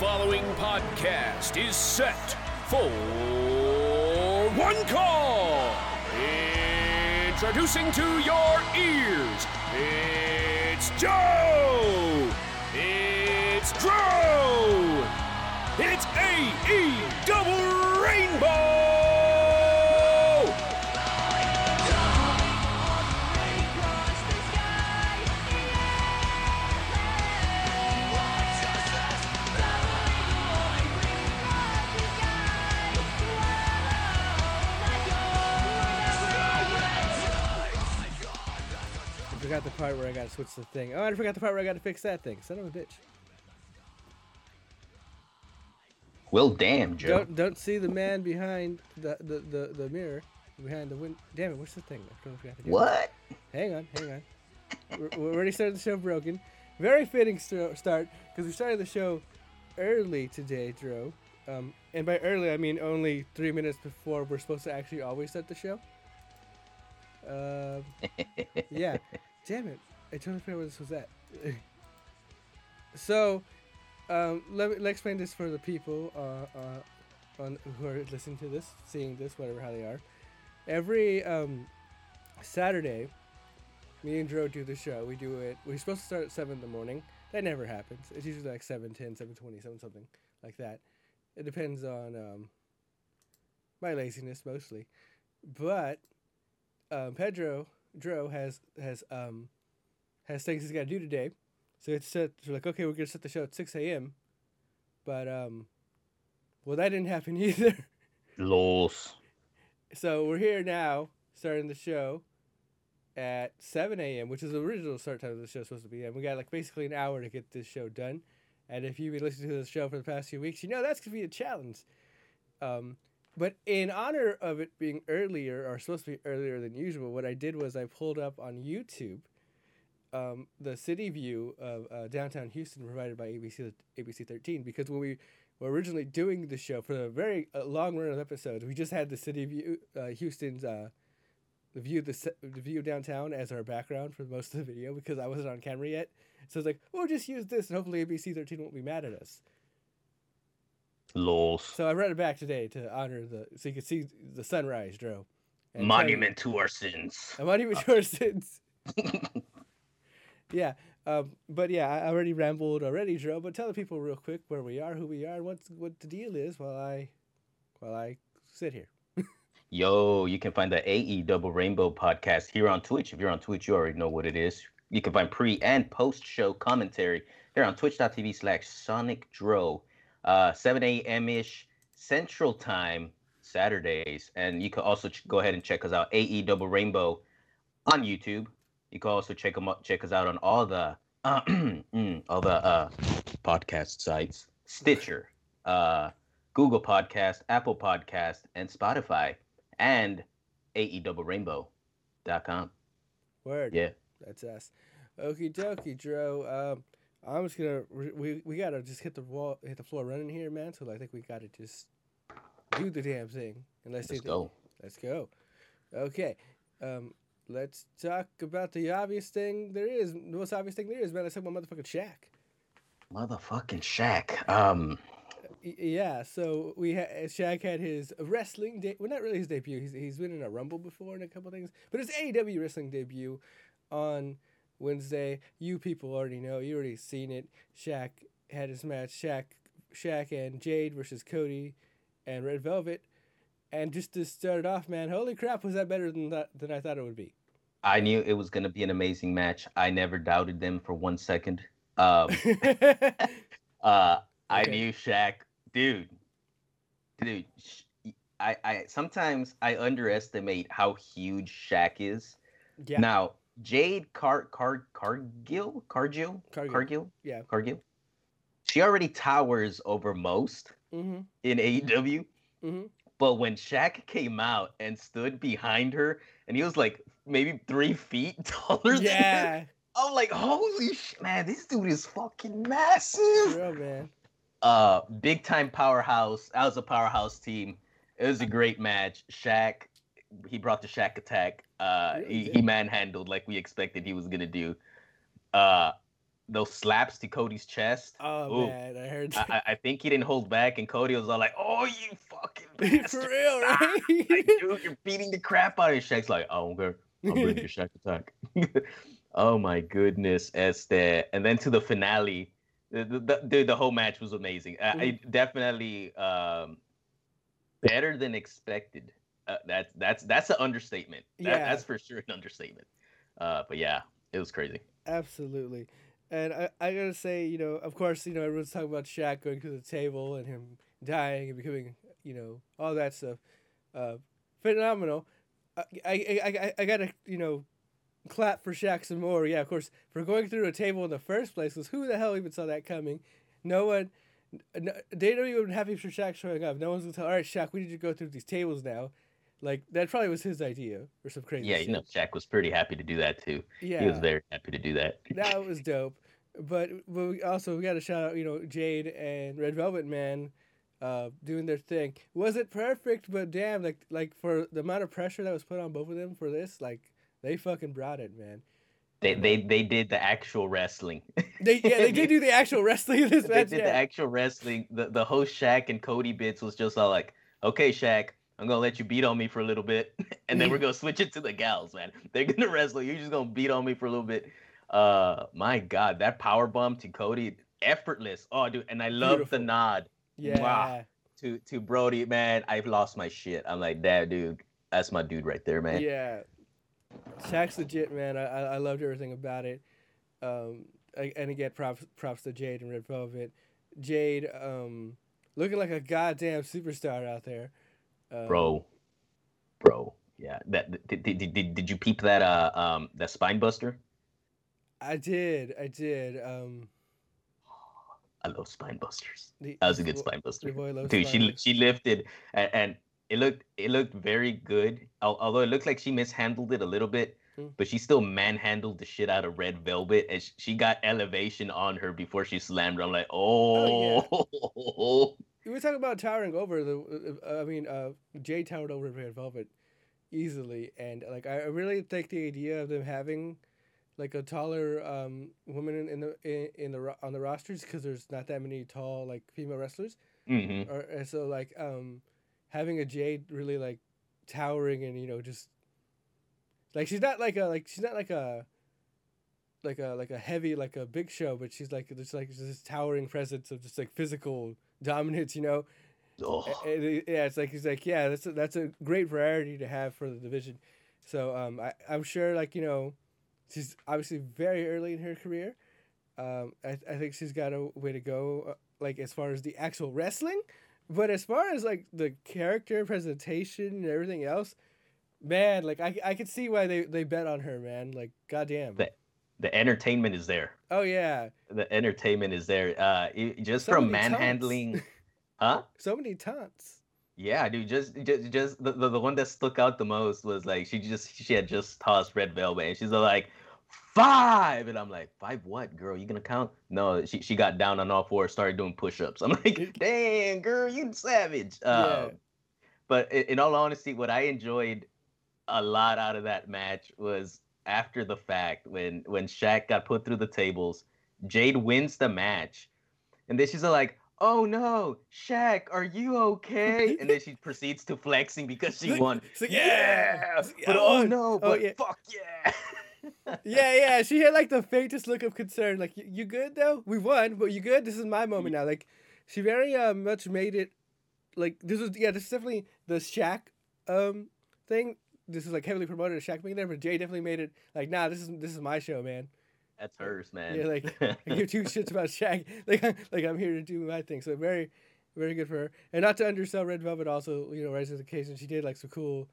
following podcast is set for one call. Introducing to your ears, it's Joe. It's Dro. It's AE Double Rainbow. Forgot the part where I gotta switch the thing. Oh, I forgot the part where I gotta fix that thing. Son of a bitch. Well, damn, Joe. Don't don't see the man behind the the, the, the mirror. Behind the wind. Damn it, what's the thing? I forgot to do. What? Hang on, hang on. we're, we're already started the show broken. Very fitting st- start because we started the show early today, Dro. Um, and by early, I mean only three minutes before we're supposed to actually always start the show. Um, yeah. Damn it. I totally forgot where this was at. so, um, let me let explain this for the people uh, uh, on, who are listening to this, seeing this, whatever, how they are. Every um, Saturday, me and Dro do the show. We do it. We're supposed to start at 7 in the morning. That never happens. It's usually like 7, 10, 7, 20, 7 something like that. It depends on um, my laziness mostly. But um, Pedro Dro has has um has things he's got to do today, so it's set. We're like, okay, we're gonna set the show at six a.m. But um, well, that didn't happen either. Lols. So we're here now, starting the show at seven a.m., which is the original start time of the show supposed to be. And we got like basically an hour to get this show done. And if you've been listening to the show for the past few weeks, you know that's gonna be a challenge. Um, but in honor of it being earlier, or supposed to be earlier than usual, what I did was I pulled up on YouTube um, the city view of uh, downtown Houston provided by ABC ABC 13 because when we were originally doing the show for a very uh, long run of episodes, we just had the city view, uh, Houston's uh, the view the, the view downtown as our background for most of the video because I wasn't on camera yet. So it's like we'll just use this and hopefully ABC 13 won't be mad at us. Lols. So I read it back today to honor the so you could see the sunrise, Dro. and tell you- Monument to our sins. A monument to our sins. yeah. Um, but yeah, I already rambled already, Dro. But tell the people real quick where we are, who we are, and what's what the deal is while I while I sit here. Yo, you can find the AE Double Rainbow podcast here on Twitch. If you're on Twitch, you already know what it is. You can find pre and post show commentary here on twitch.tv slash Sonic Dro, uh, 7 a.m. ish Central Time Saturdays. And you can also ch- go ahead and check us out, AE Double Rainbow on YouTube. You can also check them out, check us out on all the uh, all the uh, podcast sites, Stitcher, uh, Google Podcast, Apple Podcast, and Spotify, and AE Double AEDoubleRainbow.com. Word. Yeah. That's us. Okie dokie, Dro. Um, I'm just gonna re- we we gotta just hit the wall, hit the floor running here, man. So I think we gotta just do the damn thing. And let's, Let's go. Let's go. Okay. Um, let's talk about the obvious thing there is. The most obvious thing there is, man. Let's talk about motherfucking Shaq. Motherfucking Shaq. Um, Yeah, so we ha- Shaq had his wrestling de- well, not really his debut. He's he's been in a Rumble before and a couple things, but his AEW wrestling debut on Wednesday. You people already know. You already seen it. Shaq had his match. Shaq Shaq and Jade versus Cody and Red Velvet. And just to start it off, man, holy crap, was that better than that than I thought it would be? I knew it was gonna be an amazing match. I never doubted them for one second. Um, uh, I Okay. knew Shaq, dude, dude. sh- I, I sometimes I underestimate how huge Shaq is. yeah, Now, Jade Car Car Cargill Cargill Cargill. Cargill yeah. Cargill. She already towers over most Mm-hmm. in AEW. Mhm. But when Shaq came out and stood behind her, and he was like maybe three feet taller than her, Yeah, I'm like, holy shit, man, this dude is fucking massive. real man. Uh, big time powerhouse. That was a powerhouse team. It was a great match. Shaq, he brought the Shaq attack. Uh, he, he manhandled like we expected he was gonna do. Uh, those slaps to Cody's chest. Oh Ooh. man, I heard I. I- I think he didn't hold back, and Cody was all like, "Oh, you fucking For bastard. real, Ah, right? like, dude, you're beating the crap out of Shaq's like, oh, okay, I'll bring your Shaq attack. oh my goodness, Este. And then to the finale, the, the, the, dude, the whole match was amazing. I, I definitely um, better than expected. Uh, that's that's that's an understatement. That, Yeah. that's for sure an understatement. Uh, but yeah, it was crazy. Absolutely. And I, I gotta say, you know, of course, you know, everyone's talking about Shaq going to the table and him dying and becoming, you know, all that stuff. Uh, phenomenal. I, I, I, I, gotta, you know, clap for Shaq some more. Yeah, of course, for going through a table in the first place, because who the hell even saw that coming? No one. No, they don't even happy for Shaq showing up. No one's gonna tell. All right, Shaq, we need to go through these tables now. Like that probably was his idea or some crazy. Yeah, shit. you know, Shaq was pretty happy to do that too. Yeah. He was very happy to do that. that was dope. But but we also we got to shout out you know Jade and Red Velvet Man, uh, doing their thing. Was it perfect? But damn, like like for the amount of pressure that was put on both of them for this, like they fucking brought it, man. They they they did the actual wrestling. They yeah they did do the actual wrestling in this they did Yeah. the actual wrestling. The the whole Shaq and Cody bits was just all like, okay, Shaq, I'm gonna let you beat on me for a little bit, and then we're gonna switch it to the gals, man. They're gonna wrestle. You're just gonna beat on me for a little bit. Uh, my God, that power bump to Cody, effortless. Oh, dude, and I love Beautiful. the nod yeah. Wow. to to Brodie, man. I've lost my shit. I'm like, that dude. That's my dude right there, man. Yeah. Shaq's legit, man. I, I I loved everything about it. Um, and again, props props to Jade and Red Velvet. Jade, um, looking like a goddamn superstar out there. Um, bro, bro. Yeah, that did, did, did, did you peep that uh um that spine buster? I did, I did. Um, I love spine busters. the, That was a good spine buster. Your boy loves Dude, she she lifted and, and it looked it looked very good. Although it looked like she mishandled it a little bit, Hmm. but she still manhandled the shit out of Red Velvet, and she got elevation on her before she slammed her. I'm like, Oh, oh, We were talking about towering over the. Uh, I mean, uh, Jay towered over Red Velvet easily, and like I really think the idea of them having like a taller um, woman in, in the in, in the on the rosters because there's not that many tall like female wrestlers, hmm or and so like um, having a Jade really like towering and you know just like she's not like a like she's not like a like a like a heavy like a big show, but she's like just like this towering presence of just like physical dominance, you know. it- yeah, it's like he's like, yeah, that's a, that's a great variety to have for the division. So um, I I'm sure like you know, she's obviously very early in her career. Um, I I think she's got a way to go, uh, like as far as the actual wrestling, but as far as like the character presentation and everything else, man, like I I could see why they they bet on her, man. Like goddamn. But- the entertainment is there. Oh yeah, The entertainment is there. Uh, it- just So from manhandling, huh? so many taunts. Yeah, dude. Just, just, just the, the, the one that stuck out the most was like she just she had just tossed red velvet, and she's like five, and I'm like five what, girl? You gonna count? No, she she got down on all fours, started doing push-ups. I'm like, dang, girl, you savage. Yeah. Um, But in, in all honesty, what I enjoyed a lot out of that match was after the fact when when Shaq got put through the tables, Jade wins the match, and then she's like, "Oh no, Shaq, are you okay?" and then she proceeds to flexing because she won. like, yeah, yeah, but oh won. no, Oh, but yeah. fuck yeah. yeah, yeah. She had like the faintest look of concern. Like, "You- you good though? We won, but you good? This is my moment now. Like, she very uh, much made it. Like this was yeah. This is definitely the Shaq um thing. This is like heavily promoted as Shaq being there, but Jay definitely made it like, nah, this is this is my show, man. That's hers, man. Yeah, like I give two shits about Shaq. Like like I'm here to do my thing. So very, very good for her. And not to undersell Red Velvet, also you know rises to the occasion. She did like some cool.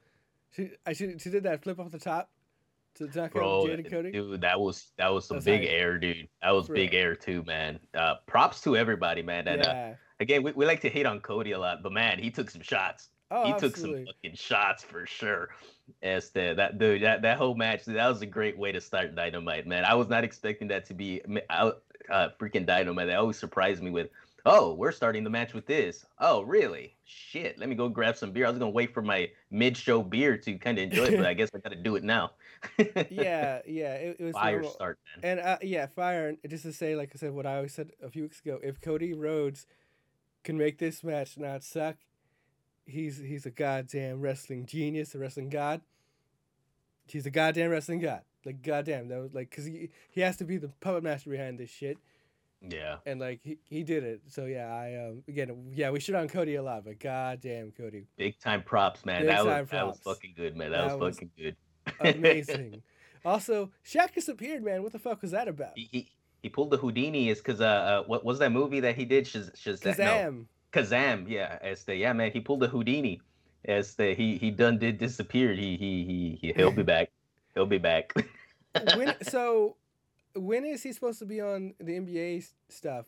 She I she, she did that flip off the top to out Bro, Jade and Cody. dude, that was that was some That's big air, dude. That was big air too, man. Uh, props to everybody, man. And uh, again, we, we like to hate on Cody a lot, but man, he took some shots. Oh, he took some fucking shots for sure. As the, that dude, that, that whole match, that was a great way to start Dynamite, man. I was not expecting that to be uh, freaking Dynamite. They always surprised me with Oh, we're starting the match with this. Oh, really? Shit. Let me go grab some beer. I was gonna wait for my mid-show beer to kind of enjoy it, but I guess I gotta do it now. yeah, yeah, it, it was Fire normal. start, man. And uh, yeah, fire. And just to say, like I said, what I always said a few weeks ago, if Cody Rhodes can make this match not suck, he's he's a goddamn wrestling genius, a wrestling god. He's a goddamn wrestling god. Like goddamn, that was like, cause he he has to be the puppet master behind this shit, Yeah. and like he, he did it. So yeah, I um again yeah we shit on Cody a lot, but goddamn Cody, Big time props, man. Big that was time that was fucking good, man. That, That was, was fucking good. amazing. also, Shaq disappeared, man. What the fuck was that about? he, he he pulled the Houdini is because uh, uh what was that movie that he did? Shaz, Shazam. No, Kazam. Yeah. As the yeah man, he pulled the Houdini. As the he he done did disappeared. He he he he he'll be back. He'll be back. when so when is he supposed to be on the NBA stuff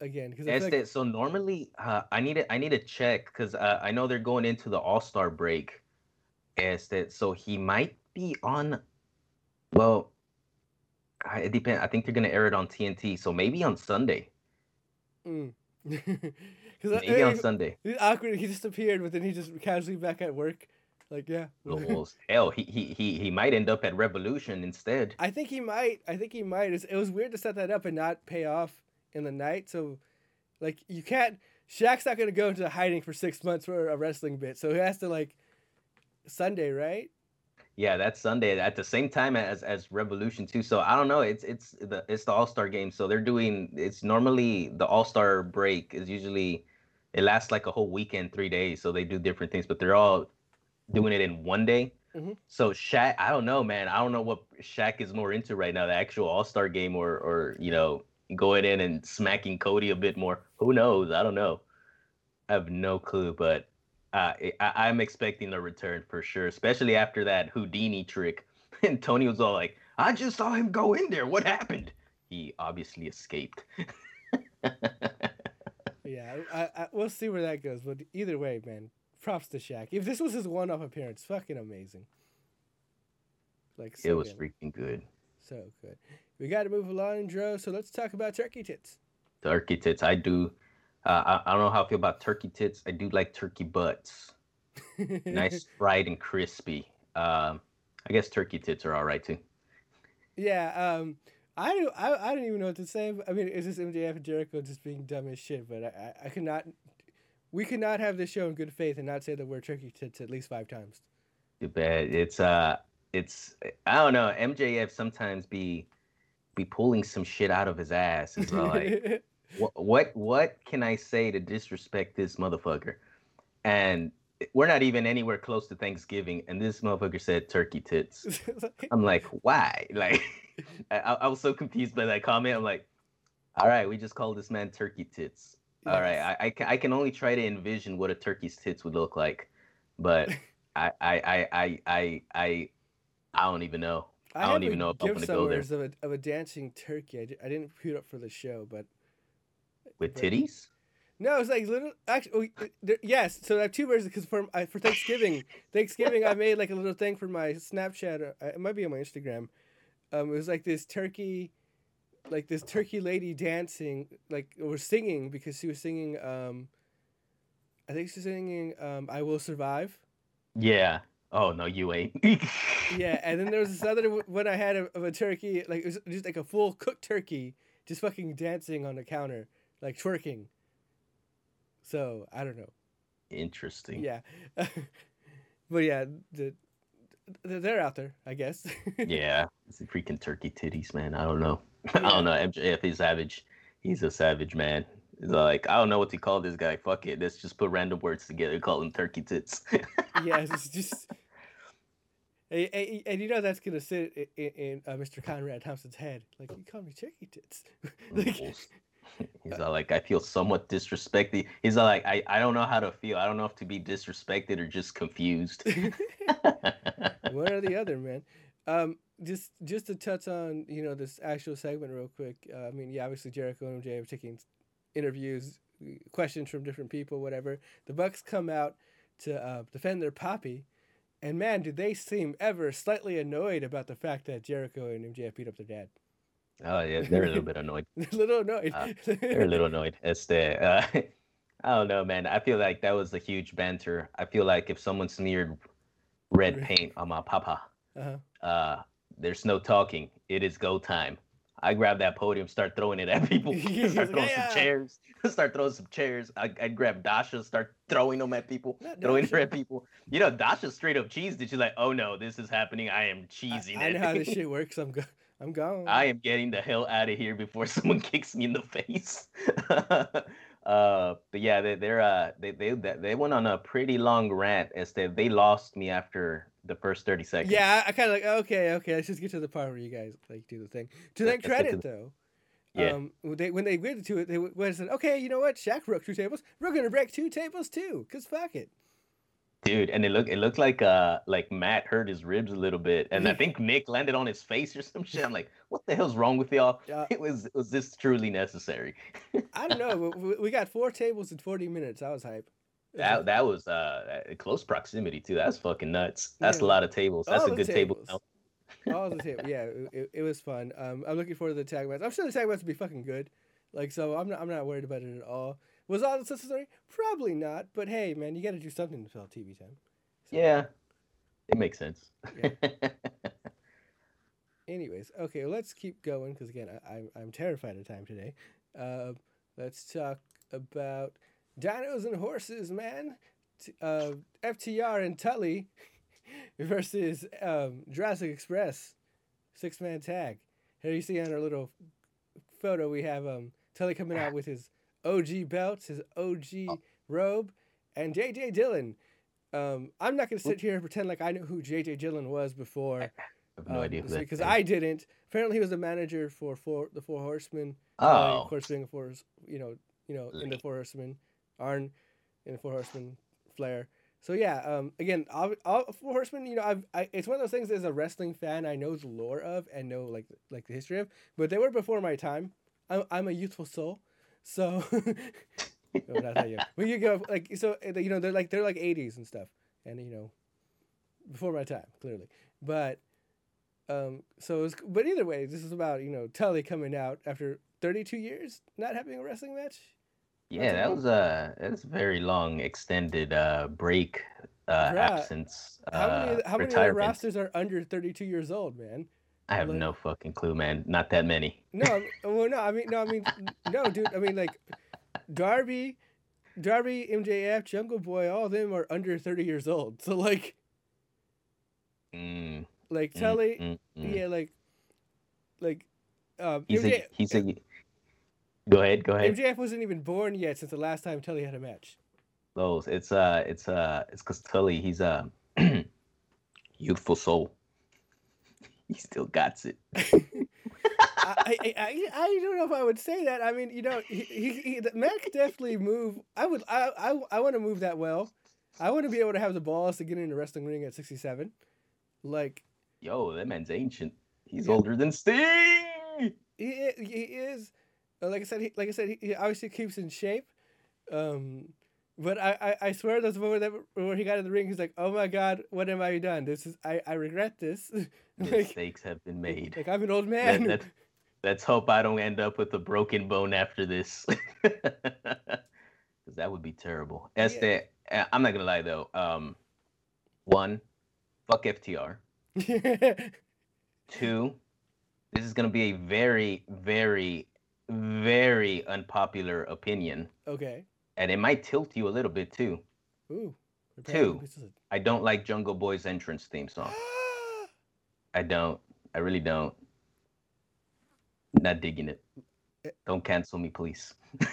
again? Because As the, so normally uh, I need to I need to check because uh, I know they're going into the All Star break. As that so he might be on. Well, I- it depends. I think they're gonna air it on TNT, so maybe on Sunday. because Maybe on Sunday. He's awkward. He just appeared, but then he just casually back at work. Like yeah. Hell, he, he he he might end up at Revolution instead. I think he might. I think he might. It's, it was weird to set that up and not pay off in the night. So, like, you can't. Shaq's not gonna go into hiding for six months for a wrestling bit. So he has to like Sunday, right? Yeah, that's Sunday at the same time as as Revolution too. So I don't know. It's it's the it's the All Star game. So they're doing. It's normally the All Star break is usually it lasts like a whole weekend, three days. So they do different things, but they're all doing it in one day. Mhm. So Shaq, I don't know, man. I don't know what Shaq is more into right now, the actual All Star game, or or you know going in and smacking Cody a bit more. Who knows? I don't know. I have no clue, but uh, I, I'm expecting a return for sure, especially after that Houdini trick. And Tony was all like, "I just saw him go in there. What happened?" He obviously escaped. Yeah, I, I, we'll see where that goes. But either way, man, props to Shaq. If this was his one-off appearance, fucking amazing. Like so it was good. freaking good. so good. We got to move along, Dro. So let's talk about turkey tits. Turkey tits, I do. Uh, I, I don't know how I feel about turkey tits. I do like turkey butts. Nice, fried and crispy. Um, I guess turkey tits are all right too. Yeah, um, I don't, I, I don't even know what to say. I mean, it's just MJF and Jericho just being dumb as shit. But I, I, I could not, we could not have this show in good faith and not say the word turkey tits at least five times. Too bad. It's uh, it's I don't know. MJF sometimes be be pulling some shit out of his ass. It's like. what what what can I say to disrespect this motherfucker? And we're not even anywhere close to Thanksgiving, and this motherfucker said turkey tits. I'm like, why? Like, I, I was so confused by that comment. I'm like, all right, we just call this man turkey tits. All right, I, I, ca- I can only try to envision what a turkey's tits would look like, but I I I I I I, I don't even know. I don't even know if I'm gonna go there. Of a, of a dancing turkey. I, di- I didn't put it up for the show, but With but- titties? No, it's like little. Actually, oh, yes. So I have two versions because for I, for Thanksgiving, Thanksgiving I made like a little thing for my Snapchat. Or, uh, it might be on my Instagram. Um, it was like this turkey, like this turkey lady dancing, like or singing because she was singing. Um, I think she's singing um, "I Will Survive." Yeah. Oh no, you ain't. Yeah, and then there was this other one I had of, of a turkey, like it was just like a full cooked turkey, just fucking dancing on the counter, like twerking. So I don't know. Interesting. Yeah, but yeah, the, the, they're out there, I guess. yeah, it's the freaking turkey titties, man. I don't know. I don't know. MJF is savage. He's a savage man. It's like I don't know what to call this guy. Fuck it. Let's just put random words together. Call him turkey tits. yeah, it's just. And, and, and you know that's gonna sit in, in, in uh, Mr. Conrad Thompson's head. Like you call me turkey tits. like, He's all like, I feel somewhat disrespected. He's all like, I, I don't know how to feel. I don't know if to be disrespected or just confused. one or the other, man. Um, just just to touch on you know this actual segment real quick. Uh, I mean, yeah, obviously Jericho and MJ are taking interviews, questions from different people, whatever. The Bucks come out to uh, defend their poppy, and man, do they seem ever slightly annoyed about the fact that Jericho and MJF beat up their dad. Oh yeah, they're a little bit annoyed. They're a little annoyed. Uh, They're a little annoyed. It's the uh, I don't know, man. I feel like that was a huge banter. I feel like if someone smeared red paint on my papa, uh-huh. uh, there's no talking. It is go time. I grab that podium, start throwing it at people, start throwing "Yeah." some chairs, start throwing some chairs. I, I'd grab Dasha, start throwing them at people, Not throwing her at people. You know, Dasha straight up cheesed it. She's like, "Oh no, this is happening. I am I, cheesing I it. know how this shit works. I'm go- I'm gone. I am getting the hell out of here before someone kicks me in the face." uh, but yeah, they, they're uh, they they they went on a pretty long rant as they they lost me after the first thirty seconds. yeah, I, I kind of like okay, okay. Let's just get to the part where you guys like do the thing. To their to credit, the- though, Yeah. um, when they when they agreed to it, they went and said, okay, you know what? Shaq broke two tables. We're gonna break two tables too, cause fuck it. Dude, and it looked it looked like uh like Matt hurt his ribs a little bit, and I think Nick landed on his face or some shit. I'm like, what the hell's wrong with y'all? Uh, It was was this truly necessary? I don't know. we- got four tables in 40 minutes. I was hype. That that was uh close proximity too. That's fucking nuts. That's Yeah. a lot of tables. That's All a good table. tables. count. All the table. Yeah, it, it, it was fun. Um, I'm looking forward to the tag match. I'm sure the tag match will be fucking good. Like, so I'm not, I'm not worried about it at all. Was all this necessary? Probably not. But hey, man, you got to do something to fill TV time. So, Yeah, it makes sense. Anyways, okay, let's keep going because again, I, I'm I'm terrified of time today. Uh, let's talk about dinos and horses, man. T- uh, FTR and Tully versus um, Jurassic Express six man tag. Here you see on our little photo, we have um, Tully coming out with his OG belts, his OG robe, and JJ Dillon. Um, I'm not gonna sit here and pretend like I knew who JJ Dillon was before I have no idea who that because. I didn't. Apparently, he was the manager for four, the Four Horsemen. Uh, Oh, of course, being a four, you know, you know, in the Four Horsemen, Arn, in the Four Horsemen, Flair. So yeah, um, again, all, all Four Horsemen, you know, I've, I, it's one of those things as a wrestling fan I know the lore of and know like like the history of, but they were before my time. I'm, I'm a youthful soul, so. no, not that young. But you go like so, uh, you know, they're like they're like 80s and stuff, and you know, before my time clearly, but. Um, so, it was, but either way, this is about you know Tully coming out after 32 years not having a wrestling match. yeah, that was a that's a very long extended uh break uh Bruh, absence. How uh, many how many other retirement. rosters are under 32 years old, man? I have like- no fucking clue, man. Not that many. No, well, no, I mean, no, I mean, no, dude. I mean, like, Darby, Darby, MJF, Jungle Boy, all of them are under 30 years old. So, like, Mm, like mm, Tully, mm, mm. yeah, like, like, um, He's MJ, a he's a. Go ahead, go ahead. MJF wasn't even born yet since the last time Tully had a match. Those it's uh it's uh it's cause Tully he's a youthful soul. He still got it. I, I, I, I don't know if I would say that. I mean, you know, he, he, he could definitely move. I would, I, I, I want to move that well. I want to be able to have the balls to get in the wrestling ring at 67. Like, Yo, that man's ancient. He's Yeah. older than Sting. he, he is, like I said, he, like I said, he, he obviously keeps in shape. Um, but I, I, I swear there's a moment that where he got in the ring, he's like, oh my God, what am I done? This is, I, I regret this. like, Mistakes have been made. like, I'm an old man. let's, let's hope I don't end up with a broken bone after this. Because that would be terrible. As Yeah. the, uh, I'm not gonna lie though. Um, one, fuck FTR. Two, this is gonna be a very, very, very unpopular opinion, okay. And it might tilt you a little bit too. Ooh. Two. I don't like Jungle Boy's entrance theme song. I don't. I really don't. Not digging it. Eh. Don't cancel me, please.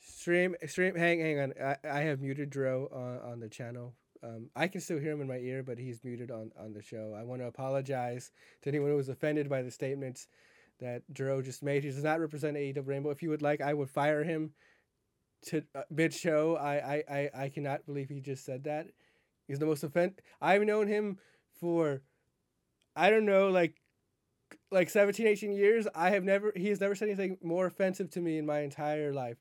Stream, stream. Hang, hang on. I, I have muted Dro on, on the channel. Um, I can still hear him in my ear, but he's muted on, on the show. I want to apologize to anyone who was offended by the statements that Dro just made. He does not represent AEW Rainbow. If you would like, I would fire him to uh, mid show. I, I, I, I cannot believe he just said that. He's the most offend. I've known him for, I don't know, like, like 17, 18 years. I have never. He has never said anything more offensive to me in my entire life.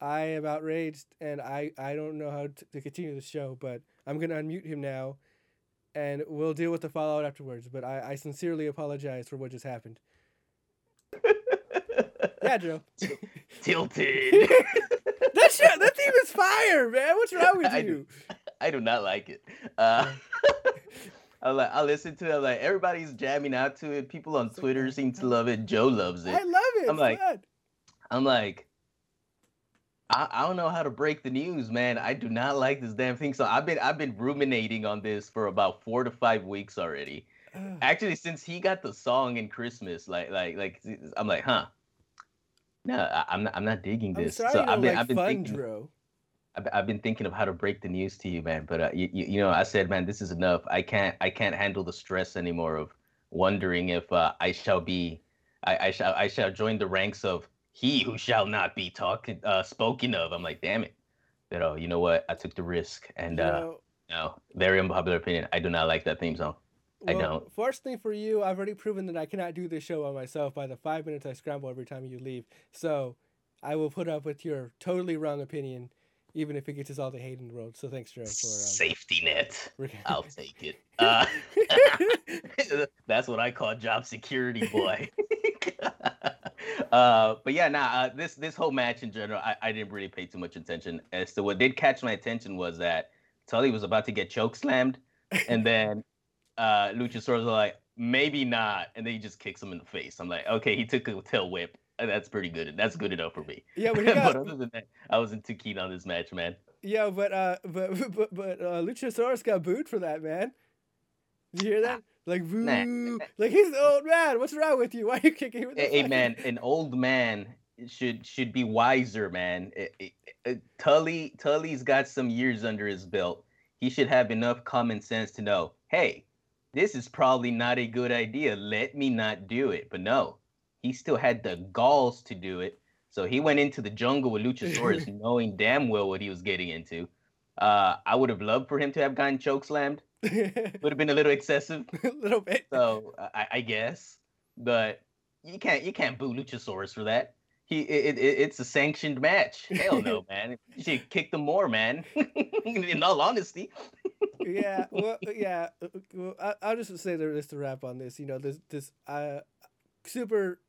I am outraged, and I, I don't know how to, to continue the show, but I'm gonna unmute him now, and we'll deal with the fallout afterwards. But I, I sincerely apologize for what just happened. Yeah, Joe. Tilted. that shit, that theme is fire, man. What's wrong with I you? I do not like it. Uh, I like I listen to it. I'm like everybody's jamming out to it. People on Twitter seem to love it. Joe loves it. I love it. I'm like- fun. I'm like, I, I don't know how to break the news, man. I do not like this damn thing. So I've been I've been ruminating on this for about four to five weeks already. Ugh. Actually, since he got the song in Christmas, like like like I'm like, huh. No, I, I'm not. I'm not digging I'm this. sorry so I've been. like I've been fun, thinking. Dro. I've, I've been thinking of how to break the news to you, man. But uh, you, you, know, I said, man, this is enough. I can't, I can't handle the stress anymore of wondering if uh, I shall be, I, I shall, I shall join the ranks of he who shall not be talking, uh, spoken of. I'm like, damn it. But oh, you know what? I took the risk, and You uh, know, no, very unpopular opinion. I do not like that theme song. I well, don't. Fortunately for you, I've already proven that I cannot do this show by myself by the five minutes I scramble every time you leave. So I will put up with your totally wrong opinion, even if it gets us all the hate in the world. So thanks, Joe, for Safety net. um, I'll take it. Uh, that's what I call job security, boy. uh, but yeah, nah. Uh, this this whole match in general, I, I didn't really pay too much attention. As to what did catch my attention was that Tully was about to get choke slammed, and then uh, Luchasaurus like, maybe not, and then he just kicks him in the face. I'm like, okay, he took a tail whip. and That's pretty good. That's good enough for me. yeah, but he but got, other than that, I wasn't too keen on this match, man. yeah, but uh, but but but uh, Luchasaurus got booed for that, man. Did you hear that? Like boo, Nah. like he's an old man. What's wrong with you? Why are you kicking him in the hey, hey, man, an old man should should be wiser, man. It- it- it- Tully Tully's got some years under his belt. He should have enough common sense to know, hey, this is probably not a good idea. Let me not do it. But no, he still had the galls to do it. So he went into the jungle with Luchasaurus, knowing damn well what he was getting into. Uh, I would have loved for him to have gotten choke slammed. Would have been a little excessive. a little bit. So I, I guess, but you can't you can't boo Luchasaurus for that. He it, it it's a sanctioned match. Hell no, man. You should kick them more, man. In all honesty. Yeah, well, yeah. uh, uh, Well, I, I'll just say there is to wrap on this. You know, this this uh, super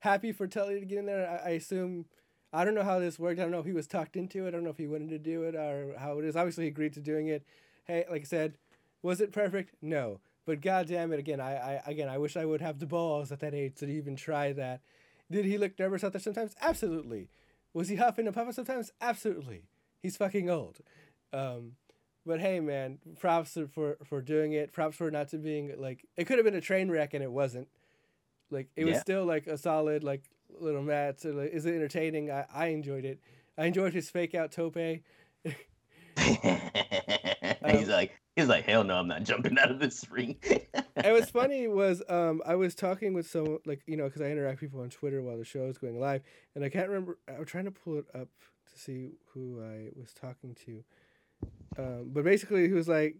happy for Tully to get in there. I, I assume. I don't know how this worked. I don't know if he was talked into it. I don't know if he wanted to do it or how it is. Obviously, he agreed to doing it. Hey, like I said, was it perfect? No. But god damn it, again, I, I again, I wish I would have the balls at that age to even try that. Did he look nervous out there sometimes? Absolutely. Was he huffing and puffing sometimes? Absolutely. He's fucking old. Um, but hey, man, props for for doing it. Props for not to being like it could have been a train wreck and it wasn't. Like it was still like a solid like little match. So, like, is it entertaining? I, I enjoyed it. I enjoyed his fake out tope. he's like he's like hell no, I'm not jumping out of this ring. and what's funny was um I was talking with someone like you know because I interact with people on Twitter while the show is going live, and I can't remember. I was trying to pull it up to see who I was talking to, um, but basically he was like,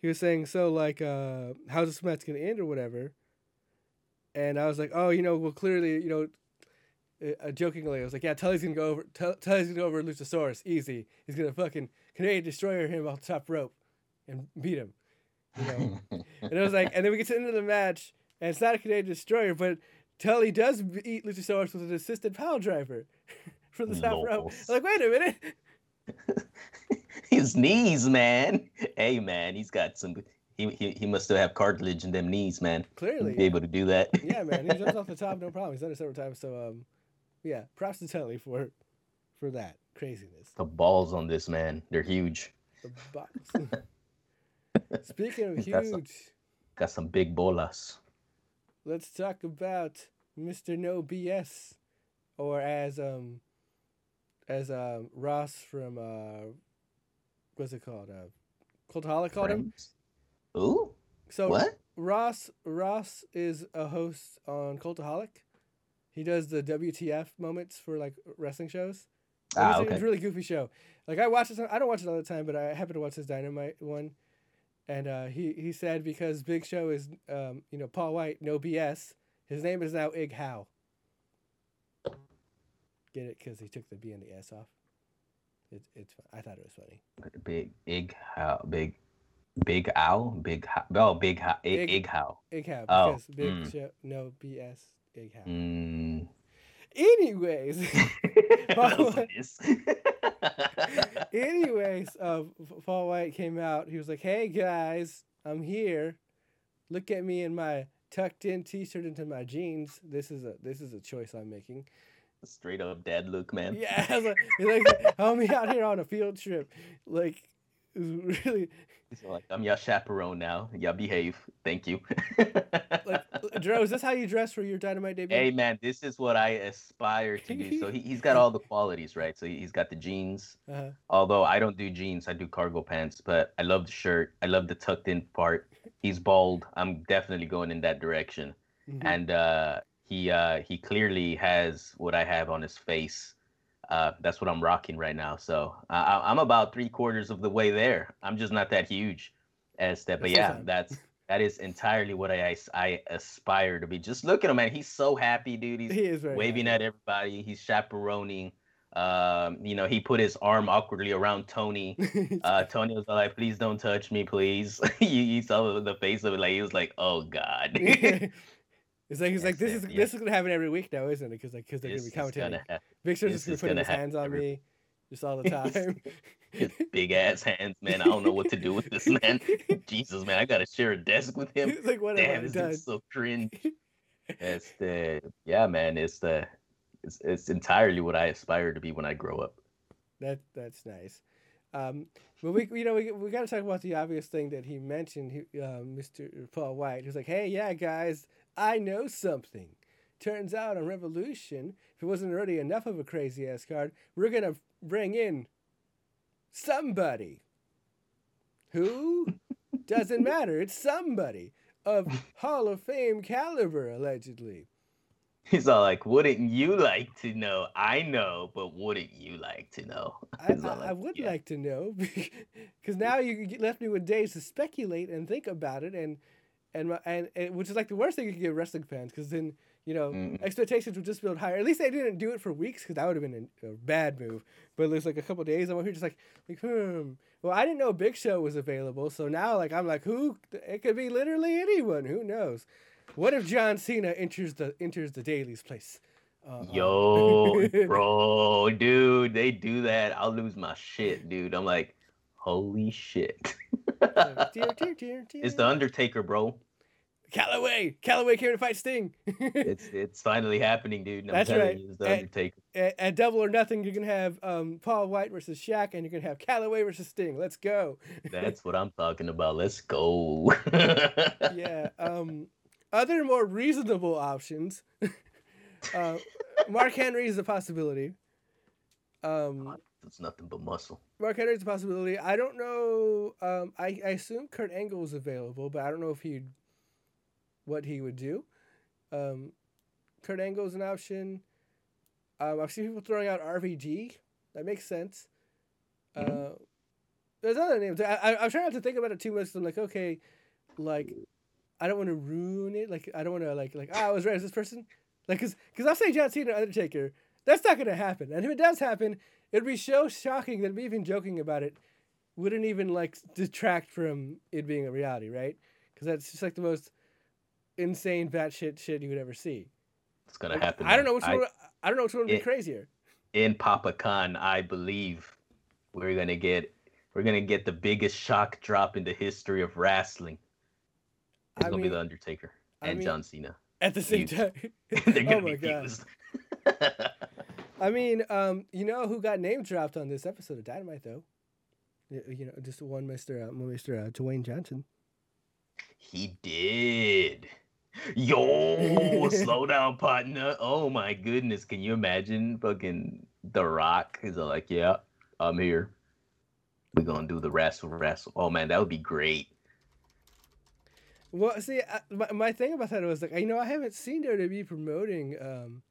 he was saying so like uh how's this match gonna end or whatever, and I was like oh you know well clearly you know. Uh, jokingly, I was like, "Yeah, Tully's gonna go over. Tull- Tully's gonna go over Luchasaurus easy. He's gonna fucking Canadian destroyer him off the top rope, and beat him." You know, and it was like, and then we get to the end of the match, and it's not a Canadian destroyer, but Tully does beat Luchasaurus with an assisted power driver from the top rope. I'm like, wait a minute. His knees, man. Hey man, he's got some he, he, he must still have cartilage in them knees, man. Clearly, Be able to do that. yeah, man, he jumps off the top, no problem. He's done it several times, so um, yeah, props to Tully for for that craziness. the balls on this man, they're huge. The box. Speaking of That's a- huge, Got some big bolas. let's talk about Mr. No BS, or as um, as um Ross from uh, what's it called? Uh, Cultaholic called him. Ooh, So what? Ross Ross is a host on Cultaholic. He does the WTF moments for like wrestling shows. Ah, okay. It's a really goofy show. Like I watch it. I don't watch it all the time, but I happen to watch his Dynamite one. And uh, he he said because Big Show is um, you know Paul Wight, no BS. His name is now Ig Howe. Get it? Because he took the B and the S off. It's it's. I thought it was funny. Big, big, how big? Big Owl, Big How, oh, Big How, Big- Ig How. Ig How. Oh, big mm. show. No BS. Ig How. Mm. Anyways. That's what it is. Anyways, uh, Paul Wight came out. He was like, "Hey guys, I'm here. Look at me in my tucked in T-shirt into my jeans. This is a this is a choice I'm making. Straight up dad look, man. Yeah, like, like help me out here on a field trip. Like, it was really He's like, I'm your chaperone now. Y'all behave. Thank you. like, Dro. Is this how you dress for your Dynamite debut? hey man, this is what I aspire to do. So he, he's got all the qualities, right? So he- he's got the jeans. Uh-huh. Although I don't do jeans, I do cargo pants. But I love the shirt. I love the tucked in part. He's bald. I'm definitely going in that direction. Mhm. and uh, he uh, he clearly has what I have on his face. Uh, that's what I'm rocking right now. So I I- I'm about three quarters of the way there. I'm just not that huge as that, but That's yeah, awesome. that's that is entirely what I I aspire to be. Just look at him, man. He's so happy, dude. He's he very waving at everybody. He's chaperoning. Um, you know, he put his arm awkwardly around Tony. Uh, Tony was like, "Please don't touch me, please." you, you saw the face of it, like he was like, "Oh God." it's like he's like this is this is gonna happen every week now, isn't it? Because like because they're This gonna be commentating. gonna. Big just gonna put his hands on every- me, just all the time. His big ass hands, man. I don't know what to do with this man. Jesus, man, I gotta share a desk with him. He's like, what have Damn, I this done? is so cringe. It's the yeah, man. It's the it's, it's entirely what I aspire to be when I grow up. That that's nice. Um, but we you know we we got to talk about the obvious thing that he mentioned. He, uh, Mr. Paul Wight, He's like, "Hey, yeah, guys, I know something. Turns out on Revolution, if it wasn't already enough of a crazy ass card, we're gonna bring in somebody. Who? Doesn't matter. It's somebody of Hall of Fame caliber, allegedly. He's all like, "Wouldn't you like to know? I know, but wouldn't you like to know?" I, I, all I would "Yeah." like to know because now you left me with days to speculate and think about it and and my, and, and which is like the worst thing you could give wrestling fans because then you know Mm. expectations would just build higher. At least they didn't do it for weeks because that would have been a, a bad move. But it was like a couple days I'm over here just like like hmm. Well, I didn't know Big Show was available, so now like I'm like who? It could be literally anyone. Who knows? What if John Cena enters the enters the Daily's place? Uh, uh, Yo, bro, dude, they do that. I'll lose my shit, dude. I'm like, holy shit. Dear, dear, dear, it's the. Undertaker, bro. Calaway. Calaway came to fight Sting. It's it's finally happening, dude. That's right. you, the And- Undertaker. at, at Double or Nothing, you're gonna have um, Paul Wight versus Shaq, and you're gonna have Calaway versus Sting. Let's go. That's what I'm talking about. Let's go. yeah. Um, other more reasonable options. uh, Mark Henry is a possibility. Um, It's nothing but muscle. Mark Henry is a possibility. I don't know. Um, I, I assume Kurt Angle is available, but I don't know if he'd what he would do. Um, Kurt Angle is an option. Um, I've seen people throwing out RVD. That makes sense. Mhm. Uh, there's other names. I, I, I'm trying not to think about it too much. I'm like, okay, like, I don't want to ruin it. Like, I don't want to like like ah, I was right as this person. Like, cause, cause I'll say John Cena Undertaker. That's not gonna happen. And if it does happen, it'd be so shocking that me even joking about it wouldn't even like detract from it being a reality, right? Because that's just like the most insane batshit shit shit you would ever see. It's gonna happen. I don't know which I- one. I don't know which one would be crazier. in Papa Khan, I believe we're gonna get we're gonna get the biggest shock drop in the history of wrestling. It's I gonna mean, be the Undertaker I and mean- John Cena. at the same huge. time. Oh my be god. I mean, um, you know who got name dropped on this episode of Dynamite though? You know, just one Mister uh, Mister uh, Dwayne Johnson. he did. Yo, slow down, partner. Oh my goodness, can you imagine fucking The Rock? He's like, yeah, I'm here. We're gonna do the wrestle wrestle. Oh man, that would be great. Well, see, I, my, my thing about that was like, you know, I haven't seen WWE promoting, um,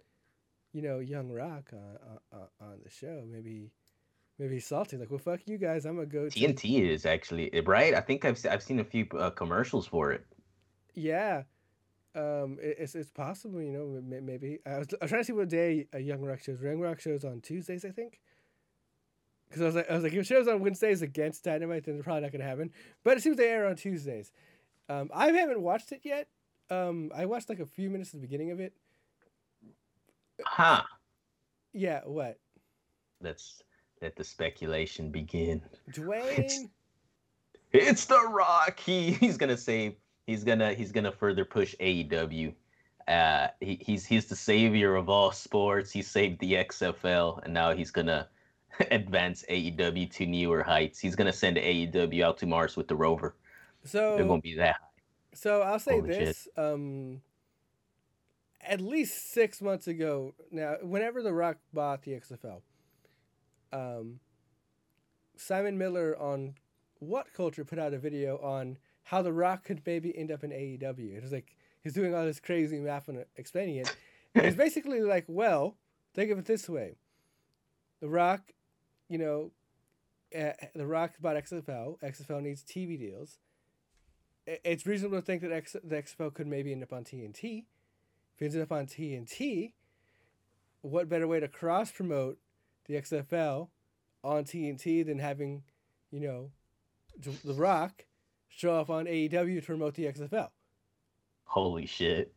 you know, Young Rock on, on, on the show. Maybe, maybe salty. Like, well, fuck you guys. I'm gonna go. To, TNT is actually right. I think I've I've seen a few uh, commercials for it. Yeah, um, it, it's it's possible. You know, maybe I was, I was trying to see what day a Young Rock shows. Young Rock shows on Tuesdays, I think. because I was like, I was like, if it shows on Wednesdays against Dynamite, then it's probably not gonna happen. But it seems they air on Tuesdays. Um, I haven't watched it yet. Um, I watched like a few minutes at the beginning of it. Huh. Yeah, what? Let's let the speculation begin. Dwayne. It's the Rock. He he's gonna save. He's gonna he's gonna further push AEW. Uh, he, he's he's the savior of all sports. He saved the XFL, and now he's gonna advance AEW to newer heights. He's gonna send AEW out to Mars with the rover. So They're gonna be that high. So I'll say Holy this: um, at least six months ago, now whenever The Rock bought the XFL, um, Simon Miller on What Culture put out a video on how The Rock could maybe end up in AEW. It was like he's doing all this crazy math and explaining it. And It's basically like, well, think of it this way: The Rock, you know, uh, The Rock bought XFL. XFL needs TV deals it's reasonable to think that X, the XFL could maybe end up on TNT. If it ends up on TNT, what better way to cross promote the XFL on TNT than having, you know, The Rock show up on AEW to promote the XFL? Holy shit.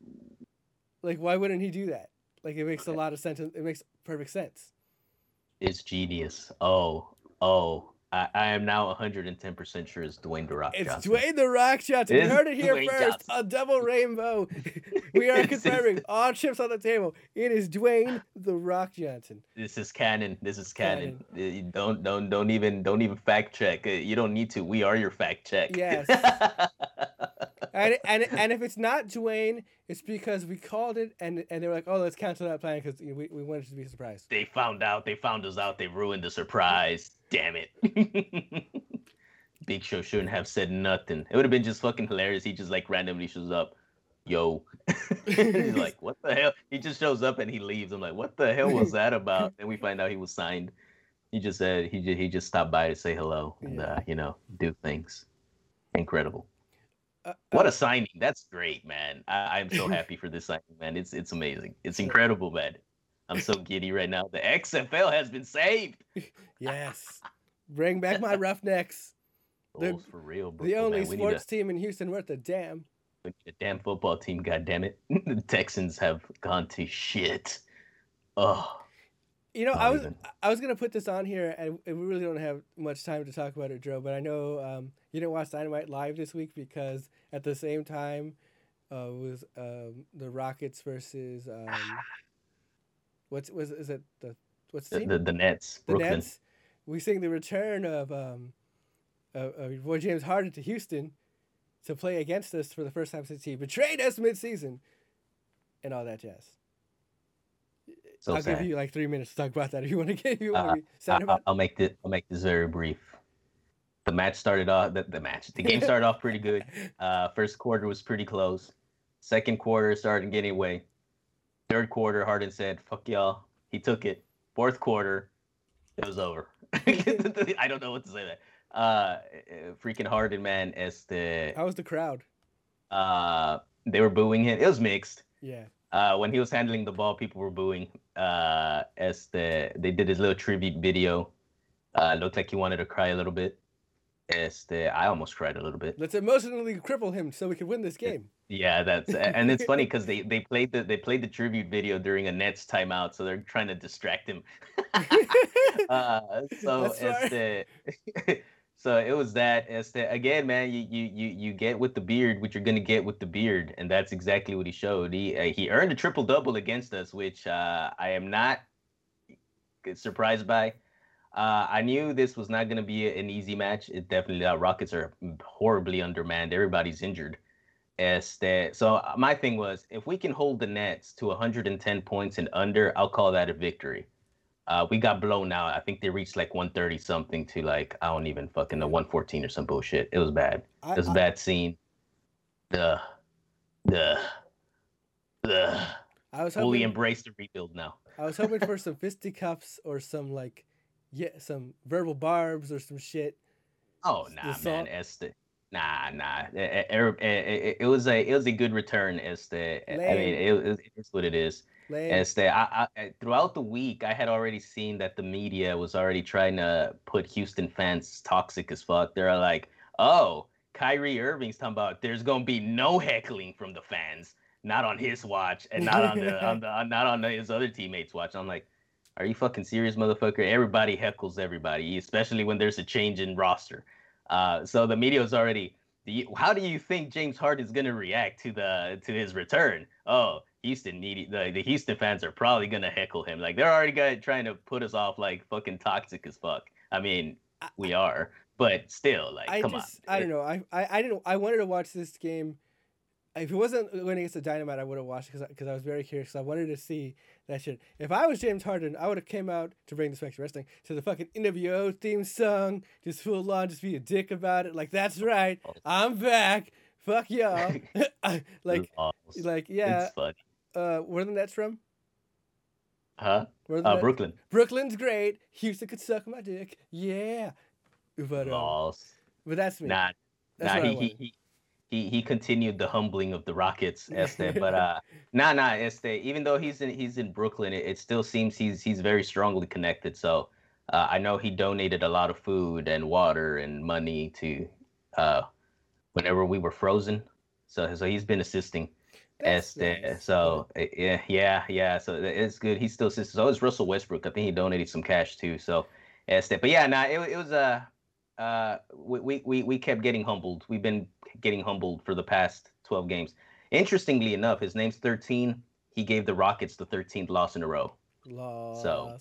Like, why wouldn't he do that? Like, it makes a lot of sense. It makes perfect sense. It's genius. Oh, oh. I, I am now 110% sure it's Dwayne The Rock It's Johnson. Dwayne the Rock Johnson. You heard it here Dwayne first. Johnson. A double rainbow. we are confirming all chips on the table. It is Dwayne the Rock Johnson. This is canon. This is canon. Uh, you Don't don't don't even don't even fact check. Uh, You don't need to. We are your fact check. Yes. And and and if it's not Dwayne, it's because we called it and and they were like, oh, let's cancel that plan because we, we wanted to be surprised. they found out. They found us out. They ruined the surprise. Damn it. Big Show shouldn't have said nothing. It would have been just fucking hilarious. He just like randomly shows up. Yo. He's like, what the hell? He just shows up and he leaves. I'm like, what the hell was that about? And we find out he was signed. He just said he just, he just stopped by to say hello and Yeah. uh, you know do things. Incredible. Uh, What uh, a signing! That's great, man. I, I'm so happy for this signing, man. It's it's amazing. It's incredible, man. I'm so giddy right now. The XFL has been saved. yes. Bring back my Roughnecks. The- Bulls for real, bro. The only man. Sports team in Houston worth a damn. a, we need a damn football team. God damn it! the Texans have gone to shit. Oh, You know, I was even. I was gonna put this on here, and and we really don't have much time to talk about it, Joe. But I know um, you didn't watch Dynamite live this week because at the same time uh, was um, the Rockets versus um, what's was is it the what's the the, team? the, the Nets, the Brooklyn. Nets. We sing the return of um, of, of your boy James Harden to Houston to play against us for the first time since he betrayed us mid-season, and all that jazz. So I'll sad. give you like three minutes to talk about that if you want to get you want Uh, to be sad about. will make this. I'll make this very brief. The match started off. The, the match. The game started off pretty good. Uh, first quarter was pretty close. Second quarter started getting away. Third quarter, Harden said, "Fuck y'all." He took it. Fourth quarter, it was over. I don't know what to say. That uh, freaking Harden, man. As the How was the crowd? uh, they were booing him. It was mixed. Yeah. Uh, when he was handling the ball, people were booing. Uh, as the they did his little tribute video, uh, looked like he wanted to cry a little bit. As the I almost cried a little bit. Let's emotionally cripple him so we can win this game. Yeah, that's and it's funny because they they played the they played the tribute video during a Nets timeout, so they're trying to distract him. uh, so as so it was that as the again, man, you you you you get with the beard what you're gonna get with the beard, and that's exactly what he showed. He uh, he earned a triple double against us, which uh, I am not surprised by. Uh, I knew this was not going to be an easy match. It definitely not. Rockets are horribly undermanned. Everybody's injured. As that, so uh, my thing was, if we can hold the Nets to 110 points and under, I'll call that a victory. Uh, we got blown out. I think they reached like 130 something to like I don't even fucking know 114 or some bullshit. It was bad. I, It was a I- bad scene. The, the, the. I was Fully hoping, embrace the rebuild now. I was hoping for some fisticuffs or some like, yeah, some verbal barbs or some shit. Oh nah, salt- man. It's the nah, nah. It, it, it, it was a it was a good return. As the I mean, it, it, it's what it is. Lame. Este, I, I, throughout the week, I had already seen that the media was already trying to put Houston fans toxic as fuck. They're like, oh, Kyrie Irving's talking about there's gonna be no heckling from the fans, not on his watch, and not on the, on the not on his other teammates' watch. I'm like, are you fucking serious, motherfucker? Everybody heckles everybody, especially when there's a change in roster. Uh, so the media was already. How do you think James Harden is gonna react to the to his return? Oh, Houston needy the, the Houston fans are probably gonna heckle him. Like they're already got, trying to put us off like fucking toxic as fuck. I mean, we are, but still, like, I come just, on. I don't know. I, I, I didn't. I wanted to watch this game. If it wasn't going against the Dynamite, I would have watched because because I was very curious. I wanted to see that shit. If I was James Harden, I would have came out to bring this back to wrestling to the fucking NWO theme song, just full on, just be a dick about it. Like that's right, I'm back. Fuck y'all. like, like yeah. It's funny. Uh, where the Nets from? Huh? Where the Uh, Nets- Brooklyn. Brooklyn's great. Houston could suck my dick. Yeah. But uh, Lost. but that's me. Nah, That's nah. He, he he he he continued the humbling of the Rockets, Este. but uh, nah, nah, Este. Even though he's in he's in Brooklyn, it, it still seems he's he's very strongly connected. So uh, I know he donated a lot of food and water and money to uh, whenever we were frozen. So so he's been assisting. That's Este. nice. So uh, yeah, yeah, yeah. So it's good. He's still assisting. So is Russell Westbrook. I think he donated some cash too. So Este. But yeah, nah, it, it was uh uh we, we we kept getting humbled. We've been getting humbled for the past 12 games. Interestingly enough, his name's 13. He gave the Rockets the 13th loss in a row. Loss. So,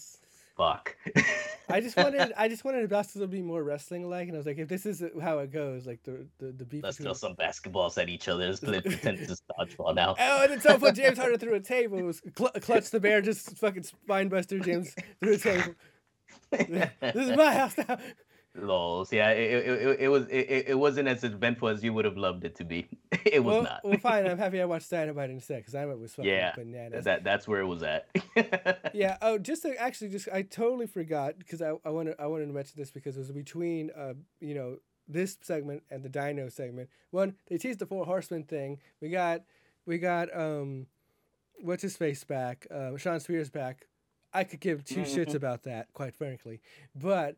Fuck. I just wanted I just wanted basketball to be more wrestling like, and I was like, if this is how it goes, like the the, the beef Let's between. throw some basketballs at each other. Let's pretend it's dodgeball now. Oh, and then so put James Harden through a table. It was cl- clutch the bear, just fucking spinebuster James through a table. This is my house now. Lols. Yeah, it, it, it, it was it, it wasn't as eventful as you would have loved it to be. It was well, not. well, fine. I'm happy I watched Dynamite instead because Dynamite was fucking Yeah, bananas. that that's where it was at. yeah. Oh, just to actually, just I totally forgot because I I wanted I wanted to mention this because it was between uh you know this segment and the Dino segment. One, they teased the Four Horsemen thing. We got we got um, what's his face back? Um, Shawn Spears back. I could give 2 shits Mhm. about that, quite frankly. But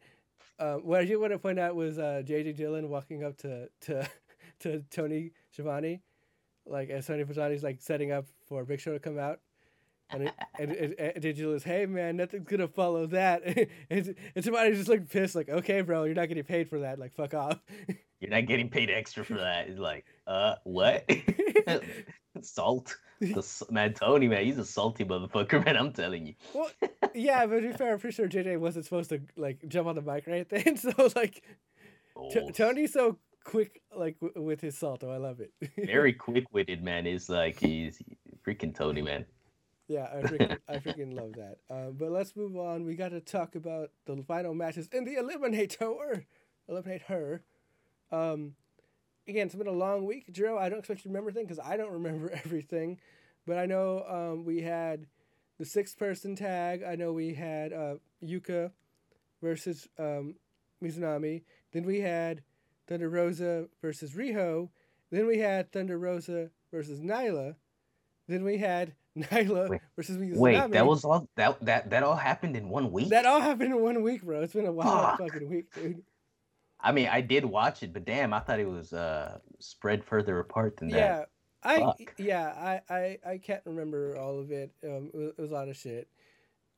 uh, what I did want to point out was uh, J.J. Dillon walking up to to to Tony Schiavone, like as Tony Schiavone's like setting up for a Big Show to come out. And, it, and, and, and Digital is, hey man, nothing's gonna follow that. and, and somebody just looked pissed, like, okay, bro, you're not getting paid for that. Like, fuck off. You're not getting paid extra for that. It's like, uh, what? Salt. The, man, Tony, man, he's a salty motherfucker, man. I'm telling you. well, yeah, but to be fair, I'm pretty sure JJ wasn't supposed to like jump on the mic right then. So like, T- Oh, Tony's so quick, like w- with his salto. I love it. very quick-witted, man. Is like he's freaking Tony, man. Yeah, I freaking, I freaking love that. Um, but let's move on. We got to talk about the final matches in the Eliminator. Eliminate her. Um, again, it's been a long week, Joe. I don't expect you to remember things because I don't remember everything. But I know um, we had the six-person tag. I know we had uh, Yuka versus um, Mizunami. Then we had Thunder Rosa versus Riho. Then we had Thunder Rosa versus Nyla. Then we had Nyla Wait, versus Mizunami. Wait, that was all that that that all happened in one week. that all happened in one week, bro. It's been a wild Fuck. fucking week, dude. I mean, I did watch it, but damn, I thought it was uh spread further apart than that. Yeah, I Fuck. yeah I, I I can't remember all of it. Um, it was, it was a lot of shit.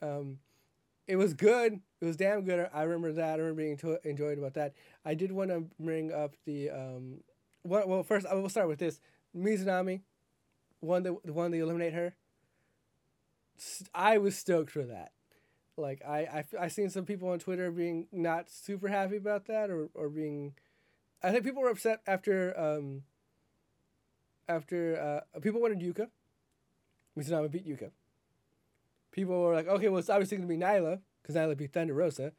Um, it was good. It was damn good. I remember that. I remember being to- enjoyed about that. I did want to bring up the um, well, well first I will start with this. Mizunami, won the one that eliminate her. I was stoked for that. Like I I I seen some people on Twitter being not super happy about that or or being, I think people were upset after um. After uh, people wanted Yuka, Mizunami beat Yuka. People were like, okay, well, it's obviously gonna be Nyla because Nyla beat Thunder Rosa.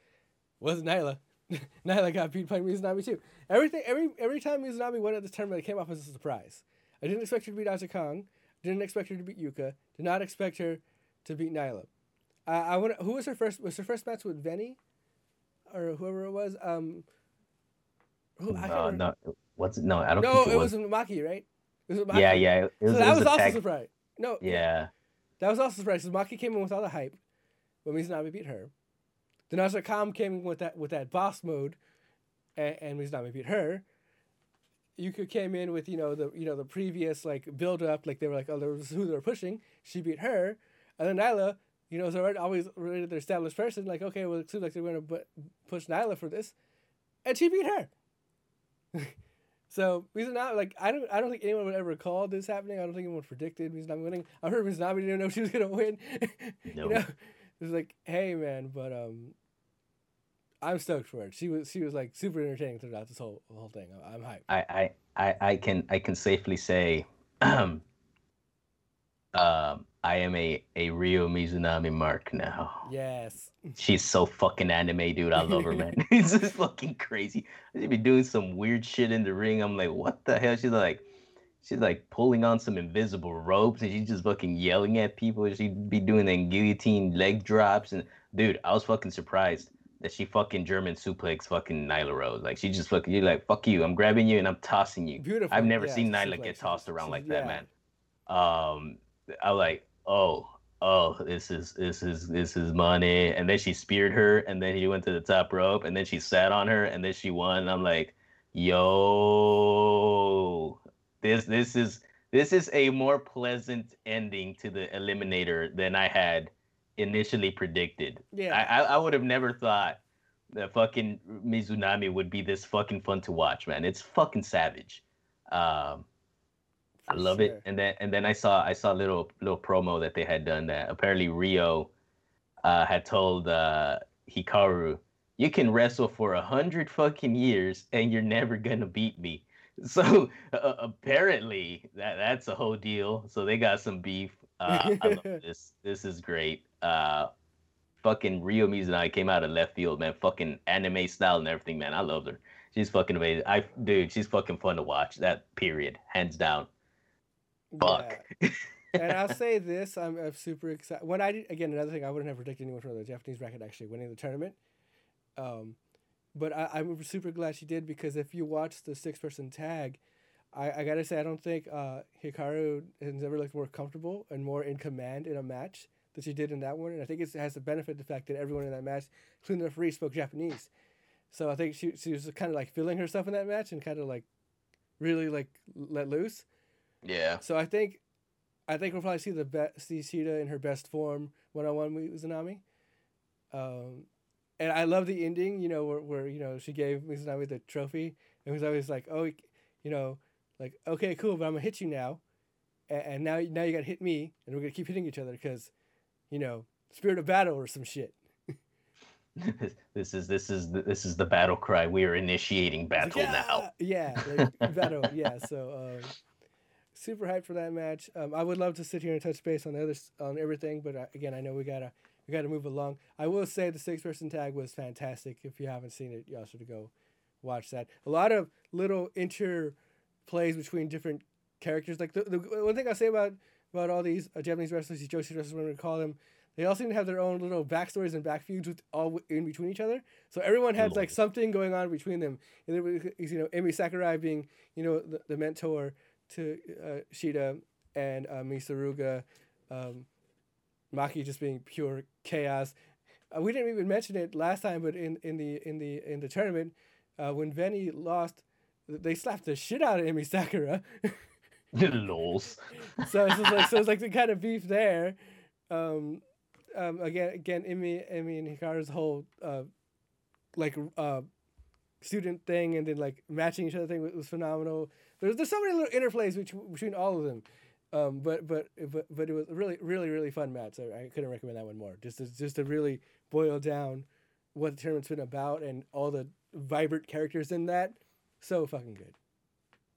Wasn't Nyla? Nyla got beat by Mizunami too. Everything, every every time Mizunami won at this tournament, it came off as a surprise. I didn't expect her to beat Aja Kong. Didn't expect her to beat Yuka. Did not expect her to beat Nyla. Uh, I want. Who was her first? Was her first match with Veny, or whoever it was? Um. Who, I No, no, what's it? No, I don't No, think it was Maki, right? It was Maki. Yeah, yeah. It was, So it that was was also a tag. surprise. No. Yeah, That was also surprising. Maki came in with all the hype, but Mizunami beat her. Then Aja Kong came in with that with that boss mode, and, and Mizunami beat her. Yuka came in with you know the you know the previous like build up, like they were like oh there was who they were pushing. She beat her, and then Nyla, you know, already always already the established person. Like okay, well it seems like they're going to push Nyla for this, and she beat her. so Mizunami, like I don't I don't think anyone would ever call this happening. I don't think anyone predicted Mizunami winning. I heard Mizunami didn't know she was gonna win. No. you know, it was like hey man, but um. I'm stoked for it. She was she was like super entertaining throughout this whole whole thing. I'm hyped. I, I, I, I can I can safely say, um, um, I am a a Ryo Mizunami mark now. Yes. She's so fucking anime, dude. I love her, man. it's just fucking crazy. She be doing some weird shit in the ring. I'm like, what the hell? She's like, she's like pulling on some invisible ropes, and she's just fucking yelling at people. She'd be doing the guillotine leg drops, and dude, I was fucking surprised that she fucking German suplex fucking Nyla Rose. Like she just fucking you're like, fuck you, I'm grabbing you and I'm tossing you. Beautiful. I've never yeah, seen Nyla suplex. get tossed around like that, man. Um I like, oh, oh, this is this is this is money. And then she speared her and then he went to the top rope and then she sat on her and then she won. And I'm like, yo, this this is this is a more pleasant ending to the eliminator than I had initially predicted. Yeah. I, I, I would have never thought that fucking Mizunami would be this fucking fun to watch, man. It's fucking savage. Um, I love sure. it. And then and then I saw I saw a little little promo that they had done that apparently Ryo uh, had told uh, Hikaru, "You can wrestle for a hundred fucking years and you're never gonna beat me." So uh, apparently that that's a whole deal. So they got some beef. Uh, I love this. This is great. Uh, fucking Ryo Mizunami came out of left field, man. Fucking anime style and everything, man. I love her. She's fucking amazing. I dude, she's fucking fun to watch. That period, hands down. Fuck. Yeah. and I'll say this: I'm, I'm super excited. When I did, again, another thing, I wouldn't have predicted anyone from the Japanese bracket actually winning the tournament. Um, but I, I'm super glad she did because if you watch the six-person tag, I, I gotta say I don't think uh, Hikaru has ever looked more comfortable and more in command in a match than she did in that one. And I think it has the benefit the fact that everyone in that match, including the referee, spoke Japanese. So I think she she was kind of like feeling herself in that match and kind of like really like let loose. Yeah. So I think, I think we'll probably see the best see Shida in her best form one on one with Mizunami. Um, and I love the ending. You know where, where you know she gave Mizunami the trophy and was always like, oh, you know, like okay, cool, but I'm gonna hit you now, and, and now now you gotta hit me, and we're gonna keep hitting each other because, you know, spirit of battle or some shit. this is this is the, this is the battle cry. We are initiating It's like, battle now. Yeah, like, battle. Yeah. So, um, super hyped for that match. Um, I would love to sit here and touch base on the other on everything, but uh, again, I know we gotta we gotta move along. I will say the six person tag was fantastic. If you haven't seen it, y'all should go watch that. A lot of little interplays between different characters. Like the, the one thing I say about about all these uh, Japanese wrestlers, these Joshi wrestlers, whatever we call them. They all seem to have their own little backstories and back feuds with all w- in between each other. So everyone had like something going on between them. And there was, you know, Emi Sakura being, you know, the, the mentor to uh, Shida and uh, Mei Suruga, um, Maki just being pure chaos. Uh, we didn't even mention it last time, but in, in the in the in the tournament, uh, when Veny lost, they slapped the shit out of Emi Sakura. Lols. so it's just like so it's like the kind of beef there. Um, um, again, again, Emi, Emi and Hikaru's whole uh, like uh, student thing, and then like matching each other thing was, was phenomenal. There's there's so many little interplays between, between all of them. Um, but but but but it was really really really fun match. So I couldn't recommend that one more. Just to, just to really boil down what the tournament's been about and all the vibrant characters in that. So fucking good.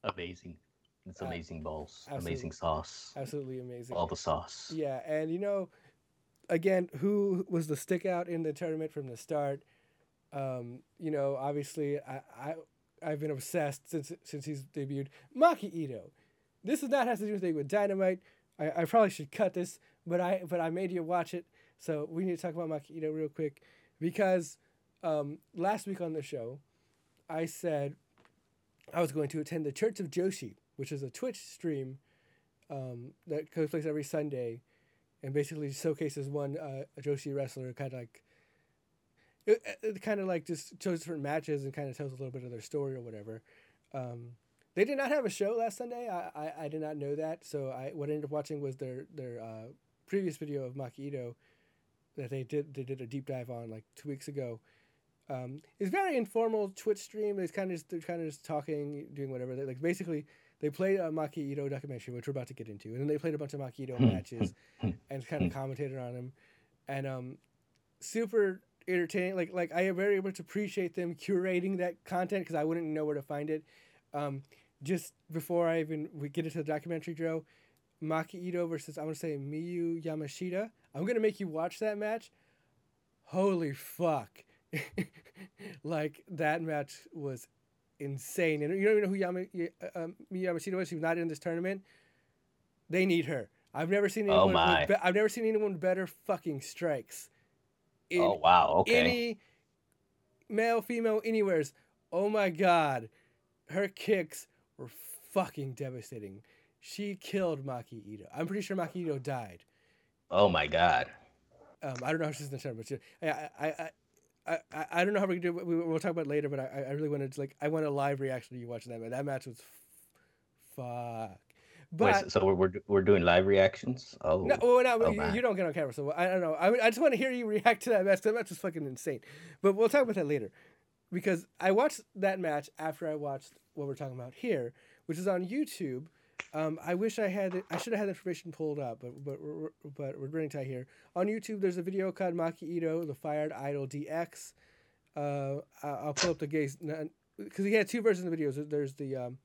Amazing. It's Uh, amazing balls. Amazing sauce. Absolutely amazing. All the sauce. Yeah, and you know, again, who was the stick out in the tournament from the start? Um, you know, obviously, I, I I've been obsessed since since he's debuted. Maki Itoh. This does not have to do anything with Dynamite. I, I probably should cut this, but I but I made you watch it, so we need to talk about Maki Itoh real quick because um, last week on the show, I said I was going to attend the Church of Joshi, which is a Twitch stream um, that takes place every Sunday, and basically showcases one uh, Joshi wrestler, kind of like. It, it kind of like just shows different matches and kind of tells a little bit of their story or whatever. Um, they did not have a show last Sunday. I, I, I did not know that. So I what I ended up watching was their their uh, previous video of Maki Itoh that they did they did a deep dive on like two weeks ago. Um, it's very informal Twitch stream. It's kind of just they're kind of just talking, doing whatever. They, like basically they played a Maki Itoh documentary, which we're about to get into, and then they played a bunch of Maki Itoh matches and kind of commentated on them, and um, super entertaining. Like like I am very much appreciate them curating that content because I wouldn't know where to find it. Um, just before I even we get into the documentary, Joe, Maki Itoh versus I'm gonna say Miyu Yamashita. I'm gonna make you watch that match. Holy fuck! like that match was insane. And you don't even know who Yama, um, Miyu Yamashita was. She's not in this tournament. They need her. I've never seen Oh, anyone. my. be- I've never seen anyone better fucking strikes. In oh wow. Okay. any male, female, anywheres. Oh my god, her kicks were fucking devastating. She killed Maki Itoh. I'm pretty sure Maki Itoh died. oh my god. Um, I don't know if she's in the tournament, but she, I, I, I, I, I, don't know how we're gonna do. it. We, we'll talk about it later, but I, I really wanted to like, I want a live reaction to you watching that match. That match was, f- fuck. Wait, But so, so we're, we're we're doing live reactions. Oh. No, well, no, Oh, you, you don't get on camera, so I don't know. I, I just want to hear you react to that match. That match was fucking insane. But we'll talk about that later, because I watched that match after I watched what we're talking about here, which is on YouTube. Um, I wish I had it. I should have had the information pulled up, but but we're, but we're running tight here. On YouTube, there's a video called Maki Itoh, the Fired Idol DX. Uh, I'll pull up the gaze because he had two versions of the videos. There's the um,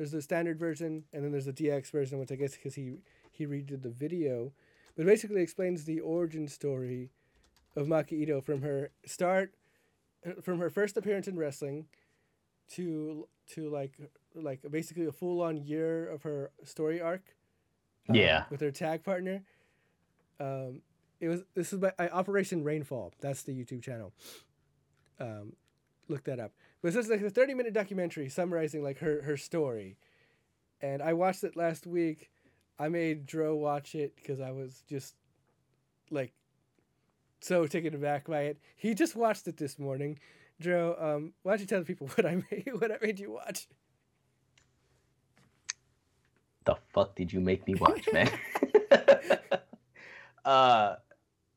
there's the standard version, and then there's the DX version, which I guess because he he redid the video, but basically explains the origin story of Maki Itoh from her start, uh, from her first appearance in wrestling, to to like like basically a full on year of her story arc. um, Yeah. with her tag partner. Um, it was this is by uh, Operation Rainfall. That's the YouTube channel. Um, look that up. But it's like a thirty minute documentary summarizing like her her story, and I watched it last week. I made Dro watch it because I was just like so taken aback by it. He just watched it this morning. Dro, um, why don't you tell the people what I made what I made you watch? the fuck did you make me watch, man? uh,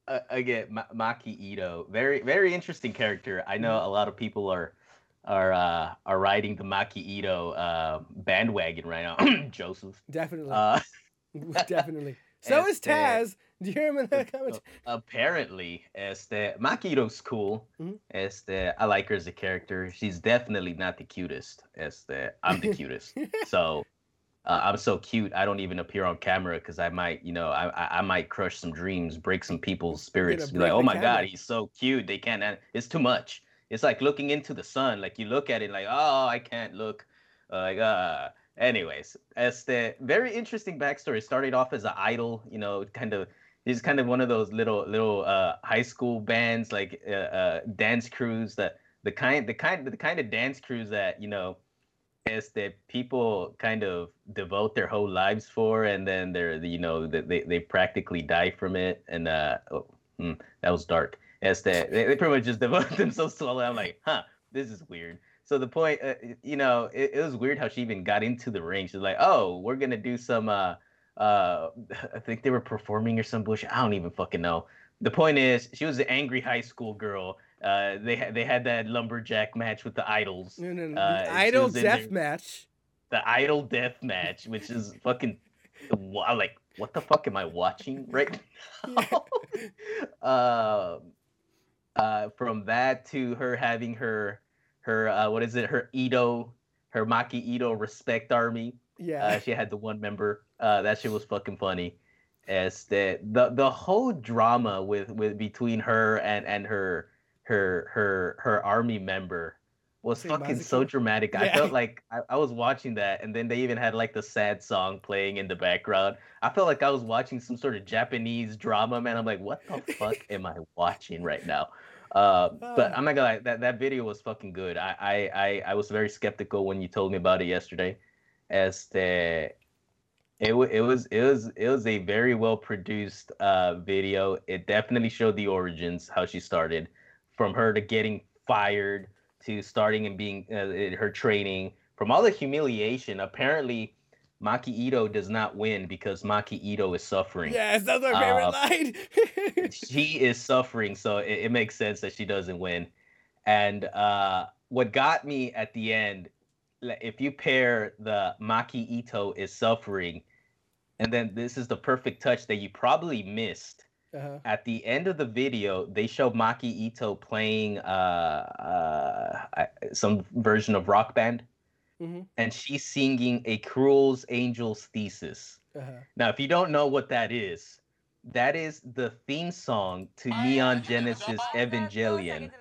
uh, again, Ma- Maki Itoh, very very interesting character. I know a lot of people are are uh, are riding the Maki Itoh uh, bandwagon right now. Joseph, Definitely, uh, definitely. So is Taz. Do you in that comment? apparently, este Maki Itoh's cool. Mhm. Este, I like her as a character. She's definitely not the cutest. Este, I'm the cutest. so uh, I'm so cute. I don't even appear on camera because I might, you know, I, I I might crush some dreams, break some people's spirits. Be like, oh my camera." god, he's so cute. They can't. It's too much. It's like looking into the sun. Like you look at it, like, oh, I can't look. Like, uh. Anyways, as the very interesting backstory started off as an idol, you know, kind of. He's kind of one of those little little uh, high school bands, like uh, uh, dance crews that the kind the kind the kind of dance crews that you know is that people kind of devote their whole lives for and then they're you know they, they, practically die from it and uh oh, hmm, that was dark as that they, they pretty much just devote themselves to all that i'm like huh this is weird so the point uh, you know it, it was weird how she even got into the ring she's like oh we're gonna do some uh uh i think they were performing or some bullshit i don't even fucking know the point is she was an angry high school girl uh they had they had that lumberjack match with the idols No, no, no. Uh, the Idol Death. Match. the idol death match, which is fucking wow, like what the fuck am I watching right now? uh, uh, from that to her having her her uh, what is it? Her Itoh, her Maki Itoh respect army. Yeah. Uh, she had the one member. Uh, that shit was fucking funny. As the the the whole drama with with between her and and her her her her army member was fucking so dramatic. I Yeah. felt like I, I was watching that, and then they even had like the sad song playing in the background. I felt like I was watching some sort of Japanese drama, man. I'm like, what the fuck am I watching right now? Uh, but Ah. I'm not gonna lie, that, that video was fucking good. I, I I I was very skeptical when you told me about it yesterday. As the It, it was it was it was a very well produced uh, video. It definitely showed the origins, how she started, from her to getting fired to starting and being uh, in her training, from all the humiliation. Apparently, Maki Itoh does not win because Maki Itoh is suffering. Yes, that's my favorite Uh, line. she is suffering, so it, it makes sense that she doesn't win. And uh, what got me at the end, if you pair the Maki Itoh is suffering, and then this is the perfect touch that you probably missed. Uh-huh. At the end of the video, they show Maki Itoh playing uh, uh, some version of Rock Band, hmm and she's singing a Cruel's Angels thesis. Uh-huh. Now, if you don't know what that is, that is the theme song to Neon Genesis Evangelion,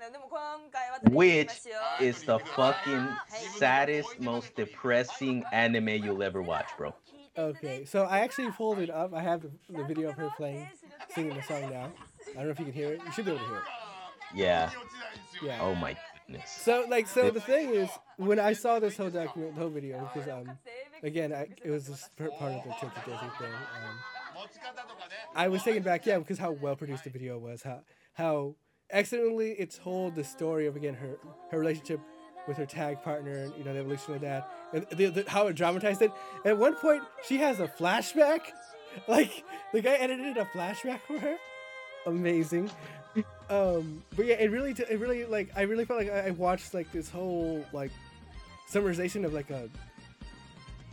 which is the fucking saddest, most depressing anime you'll ever watch, bro. Okay, so I actually pulled it up. I have the, the video of her playing, singing the song now. I don't know if you can hear it. You should be able to hear it. Yeah. Yeah. Oh my goodness. So like, so the thing is, when I saw this whole document, whole video, because um, again, I, it was just part of the Church of Disney thing. Um, I was taken back, yeah, because how well produced the video was, how how excellently it told the story of again her her relationship with her tag partner, and you know the evolution of that, and the, the, how it dramatized it. At one point, she has a flashback, like the guy edited a flashback for her. Amazing. Um, but yeah, it really, t- it really like I really felt like I, I watched like this whole like summarization of like a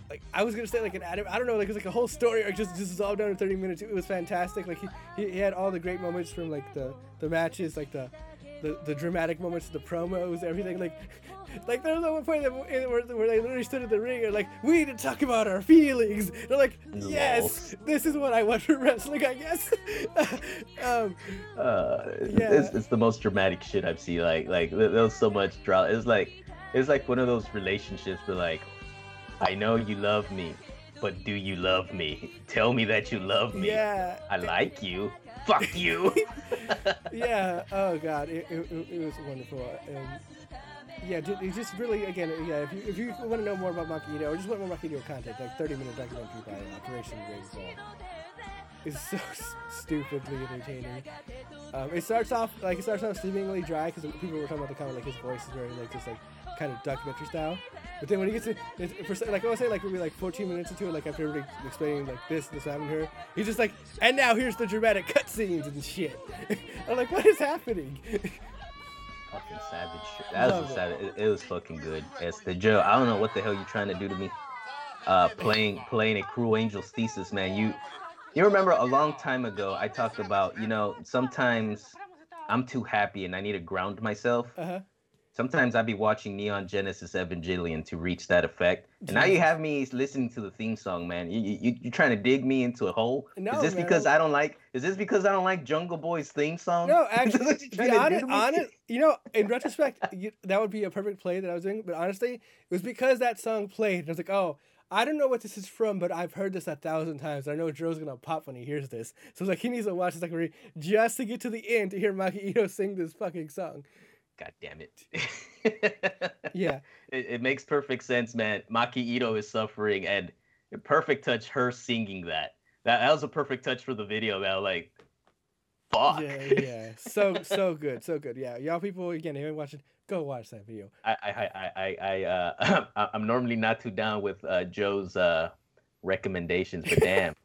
like I was gonna say like an anime. I don't know, like it was like a whole story or just just all done in 30 minutes. It was fantastic. Like he, he, he had all the great moments from like the the matches, like the the, the dramatic moments, the promos, everything. Like like there was one point that, where, where they literally stood in the ring and like we need to talk about our feelings. They're like, yes, this is what I want for wrestling, I guess. um, Uh, Yeah. it's, it's the most dramatic shit I've seen. Like, like there there was so much drama. It's like, it's like one of those relationships where like, I know you love me, but do you love me? Tell me that you love me. yeah. I like you. Fuck you. yeah. Oh God, it, it, it was wonderful. And yeah, just really again, yeah. If you if you want to know more about Makito or just want more Makito content, like 30 minute documentary by Operation Rainfall is so stupidly entertaining. Um, it starts off like it starts off seemingly dry because people were talking about the comment like his voice is very like just like kind of documentary style. But then when he gets to, it's, for, like I was saying, like maybe like 14 minutes into it, like after everybody explaining like this, this happened here, her, he's just like, and now here's the dramatic cutscenes and shit. I'm like, what is happening? fucking savage shit. That was Love a it. savage. It, it was fucking good. It's the Joe. I don't know what the hell you're trying to do to me. Uh, playing playing a Cruel Angel's thesis, man. You you remember a long time ago I talked about you know sometimes I'm too happy and I need to ground myself. Uh huh. Sometimes I'd be watching Neon Genesis Evangelion to reach that effect. And now you have me listening to the theme song, man. You, you you trying to dig me into a hole? No, is this man, because I'm- don't like? Is this because I don't like Jungle Boy's theme song? No, actually, what you're to be honest, honest, you know, in retrospect, you, that would be a perfect play that I was doing. But honestly, it was because that song played. And I was like, oh, I don't know what this is from, but I've heard this a thousand times. I know Joe's gonna pop when he hears this. So it's like he needs to watch this documentary just to get to the end to hear Maki Itoh sing this fucking song. God damn it. Yeah, it, it makes perfect sense, man. Maki Itoh is suffering, and perfect touch her singing that. That that was a perfect touch for the video, man. Like, fuck. yeah, yeah. So so good, so good. Yeah, y'all people again, if you haven't watched it, go watch that video. I I I I, I uh, I- I'm normally not too down with uh, Joe's uh, recommendations, but damn,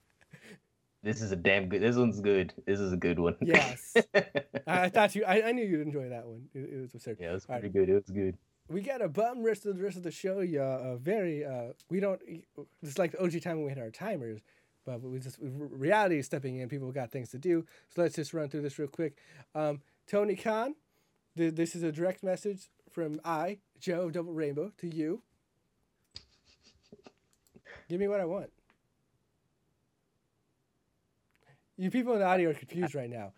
this is a damn good. This one's good. This is a good one. Yes, I, thought you. I, I knew you'd enjoy that one. It, it was absurd. yeah, it was All right. pretty good. It was good. we got a bum rest of the rest of the show, y'all. Uh, very, uh, we don't. It's like the OG time when we had our timers, but we just reality is stepping in. People got things to do, so let's just run through this real quick. Um, Tony Khan, th- this is a direct message from I, Joe Double Rainbow, to you. Give me what I want. You people in the audio are confused right now.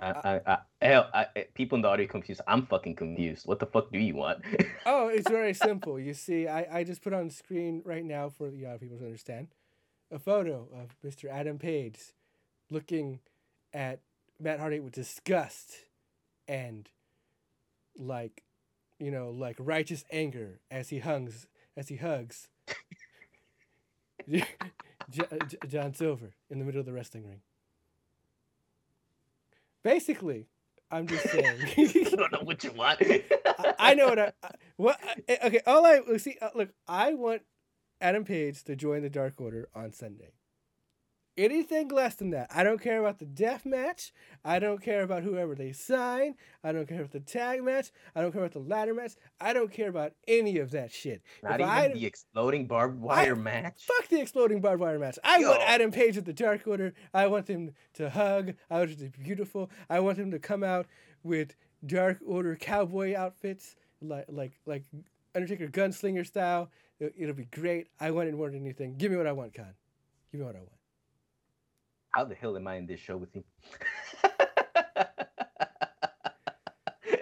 I, I, I, hell, I, I- people in the audio confused. I'm fucking confused. What the fuck do you want? Oh, it's very simple. You see, I, I just put on screen right now for the other people to understand a photo of Mr. Adam Page looking at Matt Hardy with disgust and like, you know, like righteous anger as he hugs as he hugs John Silver in the middle of the wrestling ring. Basically, I'm just saying. I don't know what you want. I, I know what I, I what. I, okay, all I see. Uh, look, I want Adam Page to join the Dark Order on Sunday. Anything less than that, I don't care about the death match. I don't care about whoever they sign. I don't care about the tag match. I don't care about the ladder match. I don't care about any of that shit. Not If even I- the exploding barbed wire match. Fuck the exploding barbed wire match. I want Adam Page at the Dark Order. I want him to hug. I want it to be beautiful. I want him to come out with Dark Order cowboy outfits, like like like Undertaker gunslinger style. It, it'll be great. I want it more than anything. Give me what I want, Khan. Give me what I want. How the hell am I in this show with you?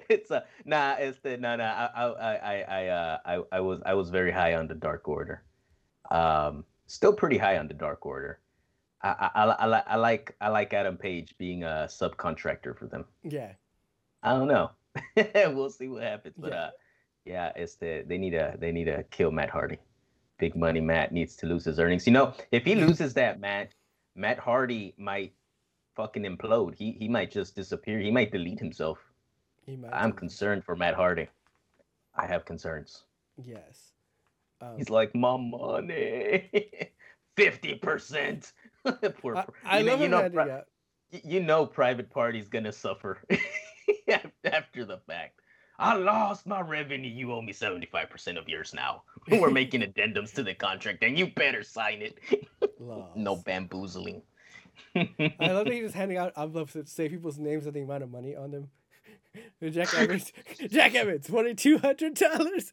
it's a nah. It's the no no. I I I I uh, I I was I was very high on the Dark Order. Um, still pretty high on the Dark Order. I I, I, I, I like I like Adam Page being a subcontractor for them. Yeah. I don't know. we'll see what happens. But Yeah. uh, yeah, it's the they need a they need to kill Matt Hardy. Big money Matt needs to lose his earnings. You know, if he loses that match, Matt Hardy might fucking implode. He he might just disappear. He might delete himself. He might. I'm concerned for Matt Hardy. I have concerns. Yes. Um, He's like, my money, fifty percent. Poor, I, I you know, love you know, pri- you know private party's gonna suffer after the fact. I lost my revenue. You owe me 75% of yours now. We're making addendums to the contract and you better sign it. no bamboozling. I love that he's just handing out envelopes that say people's names and the amount of money on them. Jack Evans, Jack Evans, twenty two hundred dollars.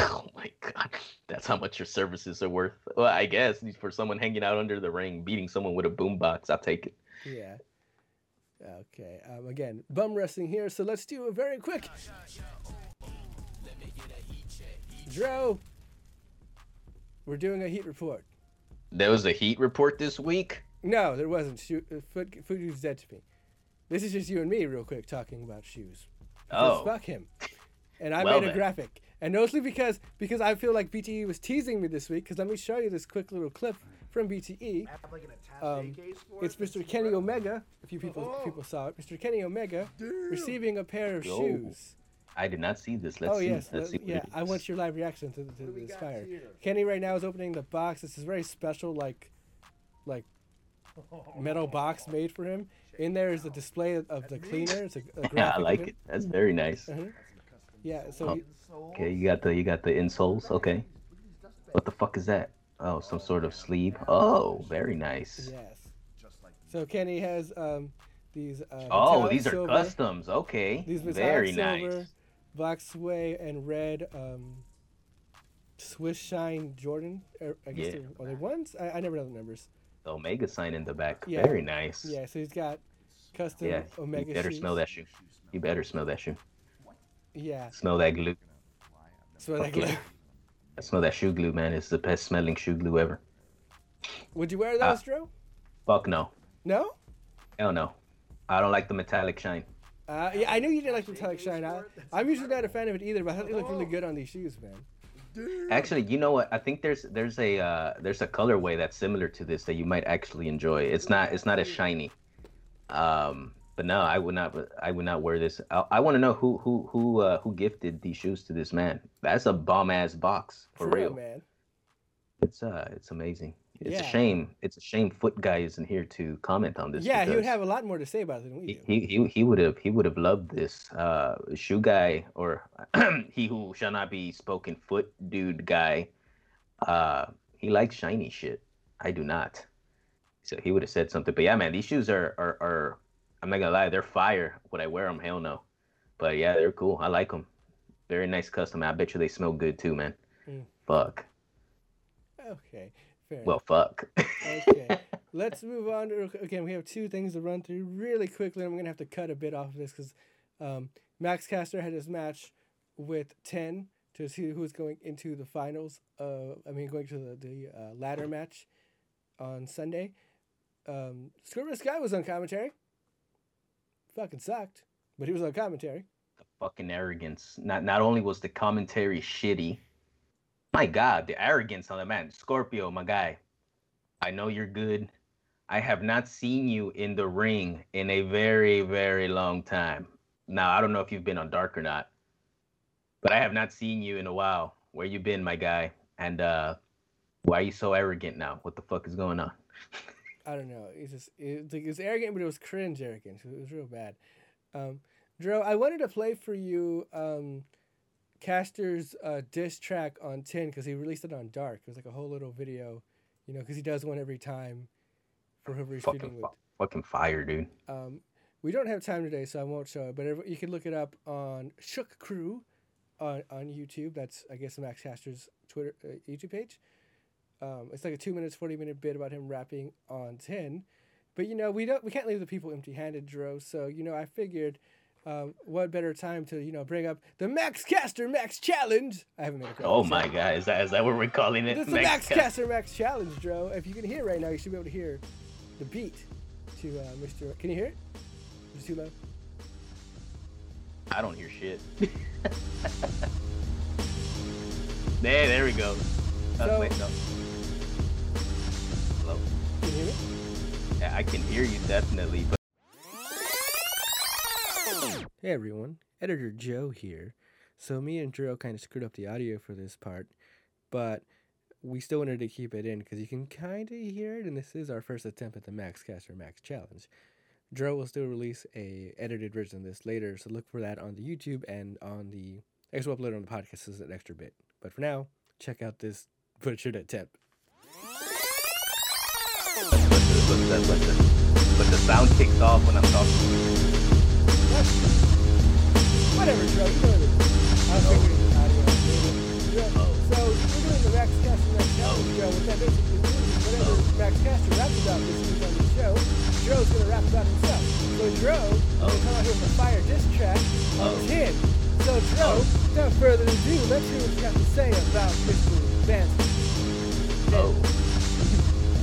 Oh my god. That's how much your services are worth. Well, I guess for someone hanging out under the ring, beating someone with a boombox, I'll take it. Yeah. Okay. Um, again, bum wrestling here, so let's do a very quick. Dro, we're doing a heat report. There was a heat report this week. No, there wasn't. Shoe, uh, foot, Fuji's dead to me. This is just you and me, real quick, talking about shoes. Oh, fuck him. And I Well made a graphic, and mostly because because I feel like BTE was teasing me this week. Because let me show you this quick little clip from BTE. Um, it's Mr. Kenny Omega. A few people people saw it. Mr. Kenny Omega receiving a pair of Yo. shoes. I did not see this. Let's oh see. yes, Let's uh, see what yeah. it I want your live reaction to, to this fire. Kenny right now is opening the box. This is very special, like, like metal box made for him. In there is a display of, of the cleaner. It's a, a. Yeah, I like it. That's very nice. Uh-huh. Yeah. So Oh. he- Okay, you got the you got the insoles. Okay, what the fuck is that? Oh, some sort of sleeve. Oh, very nice. yes. So Kenny has um these. Uh, Oh, these are silver, customs. Okay, These metallic very silver, nice. black sway and red um. Swiss Shine Jordan. Or I guess Yeah. they're, are they ones? I, I never know the numbers. The Omega sign in the back. Yeah. Very nice. Yeah, so he's got custom Yeah, Omega you better shoes. smell that shoe. You better smell that shoe. Yeah, Smell that glue. so that yeah. I smell that shoe glue, man. It's the best smelling shoe glue ever. Would you wear Uh, those, Dro? Fuck no. No? Hell no. I don't like the metallic shine. Uh, yeah, I knew you didn't like the metallic shine. I, I'm usually not a fan of it either, but I thought they looked really good on these shoes, man. Actually, you know what? I think there's there's a uh, there's a colorway that's similar to this that you might actually enjoy. It's not it's not as shiny. Um, but no, I would not I would not wear this. I, I want to know who who who uh, who gifted these shoes to this man. That's a bomb ass box for, real. man. It's uh it's amazing. It's Yeah. a shame. It's a shame Foot guy isn't here to comment on this. Yeah, he would have a lot more to say about it than we do. he he he would have he would have loved this uh shoe guy or he who shall not be spoken foot dude guy uh he likes shiny shit i do not so he would have said something but yeah man these shoes are are, are i'm not gonna lie they're fire would i wear them hell no but yeah they're cool i like them very nice custom i bet you they smell good too man Mm. fuck Okay, fair well fuck. Okay, let's move on. To, again, we have two things to run through really quickly. I'm gonna have to cut a bit off of this because um, Max Caster had his match with Ten to see who's going into the finals. Uh, I mean, going to the the uh, ladder match on Sunday. Um, Scorpio Sky was on commentary. Fucking sucked, but he was on commentary. The fucking arrogance. Not not only was the commentary shitty, my god, the arrogance on the man. Scorpio, my guy. I know you're good. I have not seen you in the ring in a very, very long time. Now, I don't know if you've been on Dark or not, but I have not seen you in a while. Where you been, my guy? And uh why are you so arrogant now? What the fuck is going on? I don't know. It's just it, it was arrogant, but it was cringe arrogant. It was real bad. Um, Dro, I wanted to play for you um, Caster's uh, diss track on Tin because he released it on Dark. It was like a whole little video, you know, because he does one every time for whoever he's fucking, feuding with. fucking fire, dude. Um, we don't have time today, so I won't show it. But you can look it up on Shook Crew on on YouTube. That's I guess Max Caster's Twitter uh, YouTube page. Um, it's like a two minutes, forty minute bit about him rapping on 10. But you know we don't we can't leave the people empty handed, Dro. So you know I figured. Um, what better time to you know bring up the Max Caster Max Challenge? I haven't made a Oh so- my god, is that is that what we're calling it? This is the Max Ca- Caster Max Challenge, Dro. If you can hear right now, you should be able to hear the beat to uh, Mr. Can you hear it? Is it too low? I don't hear shit. there, there we go. So- wait, no. I can hear you definitely, but Hey everyone, Editor Joe here. So me and Dro kind of screwed up the audio for this part, but we still wanted to keep it in because you can kind of hear it, and this is our first attempt at the Max Caster Max Challenge. Dro will still release a edited version of this later, so look for that on the YouTube and on the extra upload on the podcast as an extra bit. But for now, check out this butchered attempt. But the, but the, but the, sound kicks off when I'm talking. Whatever, Dro, you know it is. I'll figure the audio out Oh. So we're doing the Max Caster Max Challenge, Joe. What that basically means is Max Caster raps about this week on the show, Dro's gonna rap about himself. So Dro is Oh. gonna come out here with a fire diss track on Oh. him. So Dro, without further ado, let's hear what you have to say about Mr. Vance. Oh.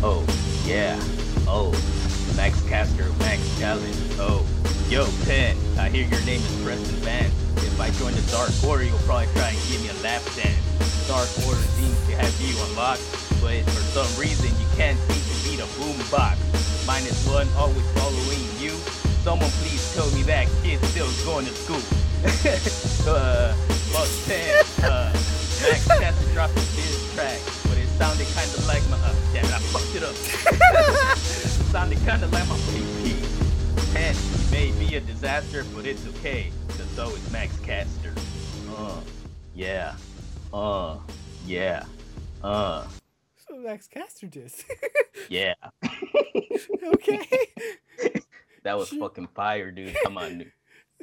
Oh, yeah. Oh. Max Caster, Max Challenge. Oh. Yo, 10. I hear your name is Preston Vance. If I join the Dark Order, you'll probably try and give me a lap dance. Dark Order seems to have you unlocked, but for some reason you can't seem to beat a boom boombox. Minus one, always following you. Someone please tell me that kid's still going to school. uh, plus 10. Uh, Max Caster dropped diss track, sounded kind of like my. Uh, damn it, I fucked it up. sounded kind of like my PP. 10. He may be a disaster, but it's okay, because so is Max Caster. Uh, yeah. Uh, yeah. Uh, So Max Caster diss. yeah. okay. That was fucking fire, dude. Come on, dude.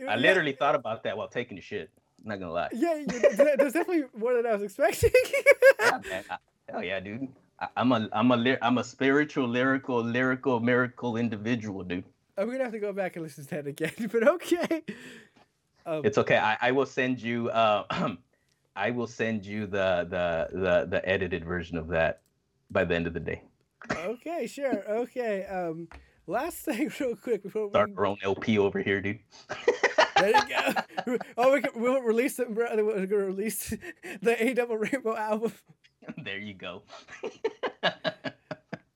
I literally thought about that while taking the shit. I'm not gonna lie. Yeah, there's definitely more than I was expecting. Yeah, man. I- Hell yeah, dude. I, I'm a I'm a I'm a spiritual, lyrical, lyrical, miracle individual, dude. I'm gonna have to go back and listen to that again, but okay. Um, It's okay. I, I will send you uh I will send you the the the the edited version of that by the end of the day. okay, sure. Okay. Um, last thing, real quick before we Start our own LP over here, dude. there you go. Oh, we can, we'll release it. We're gonna release the A Double Rainbow album. there you go.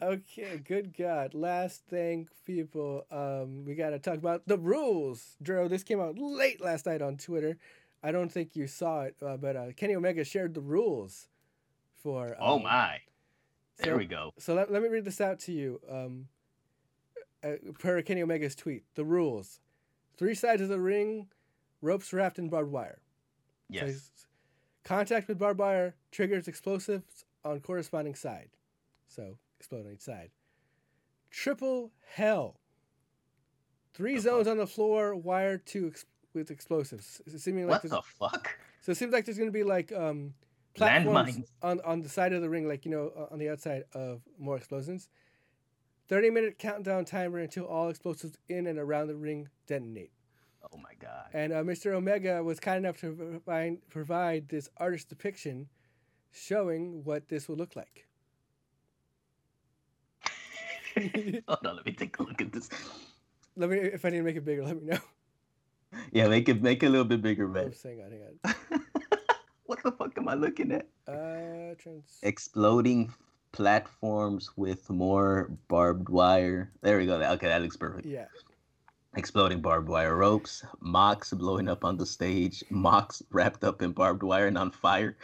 Okay, good God. Last thing, people. Um, we gotta talk about the rules. Dro, this came out late last night on Twitter. I don't think you saw it, uh, but uh, Kenny Omega shared the rules for. oh um, my. There so- we go. So let, let me read this out to you. Um, uh, per Kenny Omega's tweet, the rules: three sides of the ring, ropes wrapped in barbed wire. Yes. he's- contact with barbed wire triggers explosives on corresponding side. So explode on each side. Triple hell. Three The zones on the floor wired to ex- with explosives. Seeming like What the fuck? so it seems like there's gonna be like um, platforms Landmines. on on the side of the ring, like you know, on the outside of more explosions. Thirty minute countdown timer until all explosives in and around the ring detonate. Oh my god. And uh, Mr. Omega was kind enough to provide, provide this artist depiction showing what this would look like. Hold on, let me take a look at this. Let me, if I need to make it bigger, let me know. Yeah, make it make it a little bit bigger, man. Hang on, hang what the fuck am I looking at? Uh, trans. Exploding platforms with more barbed wire. There we go. Okay, that looks perfect. Yeah. Exploding barbed wire ropes, Mox blowing up on the stage, Mox wrapped up in barbed wire and on fire.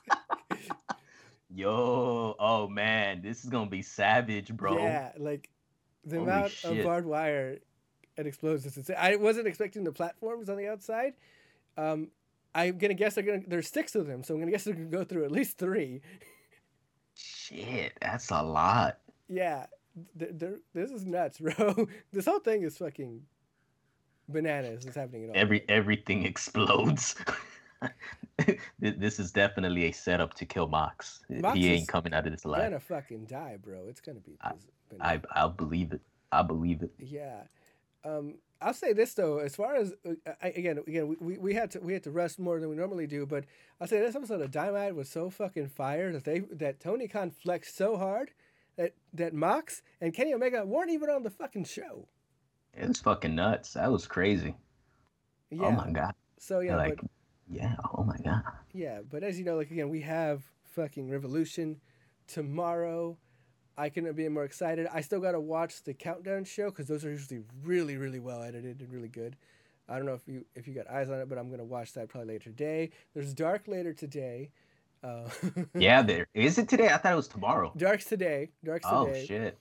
Yo, oh man, this is gonna be savage, bro. Yeah, like the Holy amount shit. of barbed wire and explosions. I wasn't expecting the platforms on the outside. Um, I'm gonna guess they're gonna there's six of them, so I'm gonna guess they're gonna go through at least three. Shit, that's a lot. Yeah, th- th- this is nuts, bro. this whole thing is fucking bananas. It's happening at all. Every everything explodes. This is definitely a setup to kill Mox. Mox he ain't coming out of this alive. gonna fucking die, bro. It's gonna be. I, I I'll believe it. I believe it. Yeah. Um, I'll say this though, as far as uh, I, again, again, we, we, we had to we had to rest more than we normally do, but I'll say this episode of Dynamite was so fucking fire that they that Tony Khan flexed so hard that that Mox and Kenny Omega weren't even on the fucking show. It was fucking nuts. That was crazy. Oh yeah. Oh my god. so yeah, like, but yeah. Oh my god. yeah, but as you know, like again, we have fucking Revolution tomorrow. I couldn't be more excited. I still got to watch the countdown show because those are usually really, really well edited and really good. I don't know if you if you got eyes on it, but I'm gonna watch that probably later today. There's Dark later today. Uh, Yeah, there is it today. I thought it was tomorrow. Dark's today. Dark's Oh today. shit.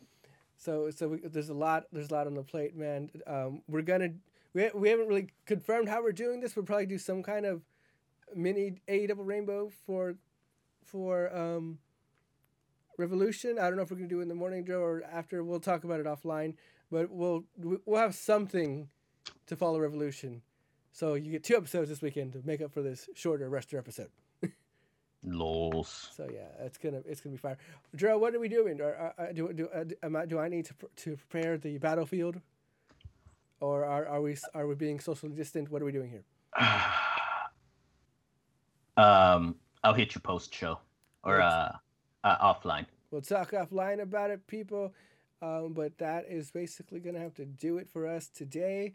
So so we, there's a lot there's a lot on the plate, man. Um, we're gonna we, we haven't really confirmed how we're doing this. We'll probably do some kind of mini A double rainbow for for um, Revolution. I don't know if we're gonna do it in the morning, Joe, or after. We'll talk about it offline. But we'll we'll have something to follow Revolution. So you get two episodes this weekend to make up for this shorter rester episode. Lols. So yeah, it's gonna it's gonna be fire. Joe, what are we doing? Uh, uh, do do uh, am I, do I need to pr- to prepare the battlefield, or are, are we are we being socially distant? What are we doing here? um, I'll hit you post show or uh, uh offline. We'll talk offline about it, people. Um, but that is basically gonna have to do it for us today.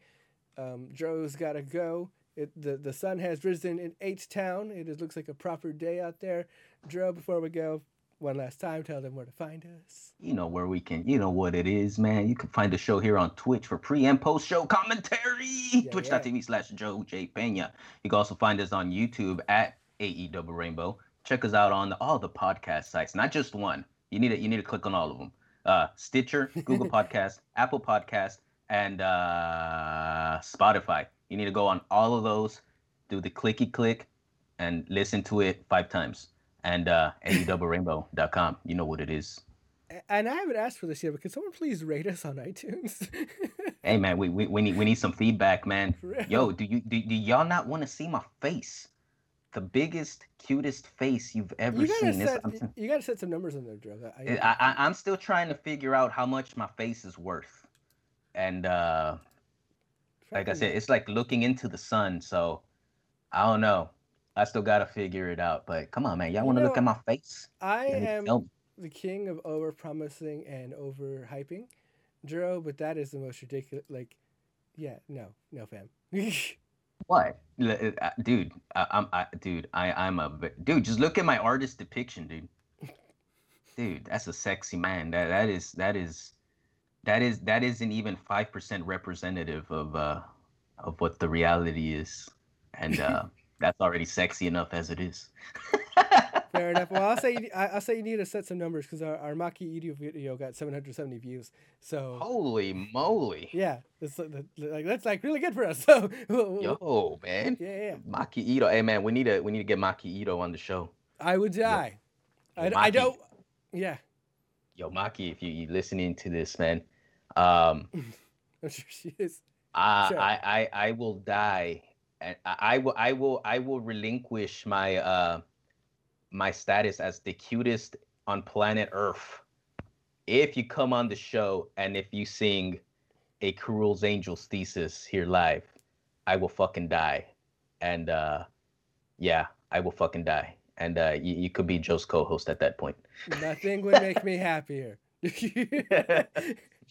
Um, Joe's gotta go. It, the the sun has risen in H Town. It is, looks like a proper day out there. Joe, before we go, one last time, tell them where to find us. You know where we can. You know what it is, man. You can find the show here on Twitch for pre and post show commentary. Yeah, Twitch.tv slash Joe J Pena. You can also find us on YouTube at AE Double Rainbow. Check us out on all the podcast sites, not just one. You need to you need to click on all of them. Uh, Stitcher, Google Podcast, Apple Podcast, and uh, Spotify. You need to go on all of those, do the clicky click, and listen to it five times. And uh, AEDoubleRainbow.com. You know what it is. And I haven't asked for this yet, but can someone please rate us on iTunes? Hey man, we, we, we need we need some feedback, man. Yo, do you do, do y'all not want to see my face? The biggest, cutest face you've ever you seen. Set you gotta set some numbers in there, Joe. I, I, I, I'm still trying to figure out how much my face is worth. And uh, like I said, it's like looking into the sun. So I don't know. I still gotta figure it out. But come on, man, y'all want to look at my face? I am the king of over promising and over hyping, Joe. But that is the most ridiculous. Like, yeah, no, no, fam. What, uh, uh, dude? I, I'm, I, dude. I, I'm a dude. Just look at my artist depiction, dude. Dude, that's a sexy man. That, that is, that is, that is, that isn't even five percent representative of, uh, of what the reality is, and uh, that's already sexy enough as it is. Fair enough. Well, I'll say you, I- I'll say you need to set some numbers because our, our Maki Itoh video got 770 views. So Holy moly! yeah, that's like, that's like really good for us. So Yo, man, yeah, yeah, Maki Itoh. Hey, man, we need to, we need to get Maki Itoh on the show. I would die. I, Yo, I Maki. don't. Yeah, Yo, Maki, if you you listening to this, man, um. I'm sure she is. I, Sure. I, I, I will die, and I, I will, I will, I will relinquish my, uh, my status as the cutest on planet Earth. If you come on the show and if you sing a Cruel's Angels thesis here live, I will fucking die, and uh, yeah, I will fucking die, and uh, you, you could be Joe's co-host at that point. Nothing would make me happier.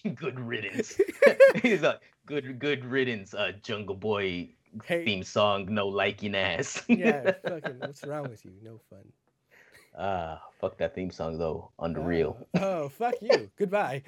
good riddance. He's like, good, good riddance. Uh, Jungle Boy Hey. theme song, no liking ass. yeah, fucking. What's wrong with you? No fun. Ah, fuck that theme song though. Unreal. Oh, oh, fuck you. Goodbye.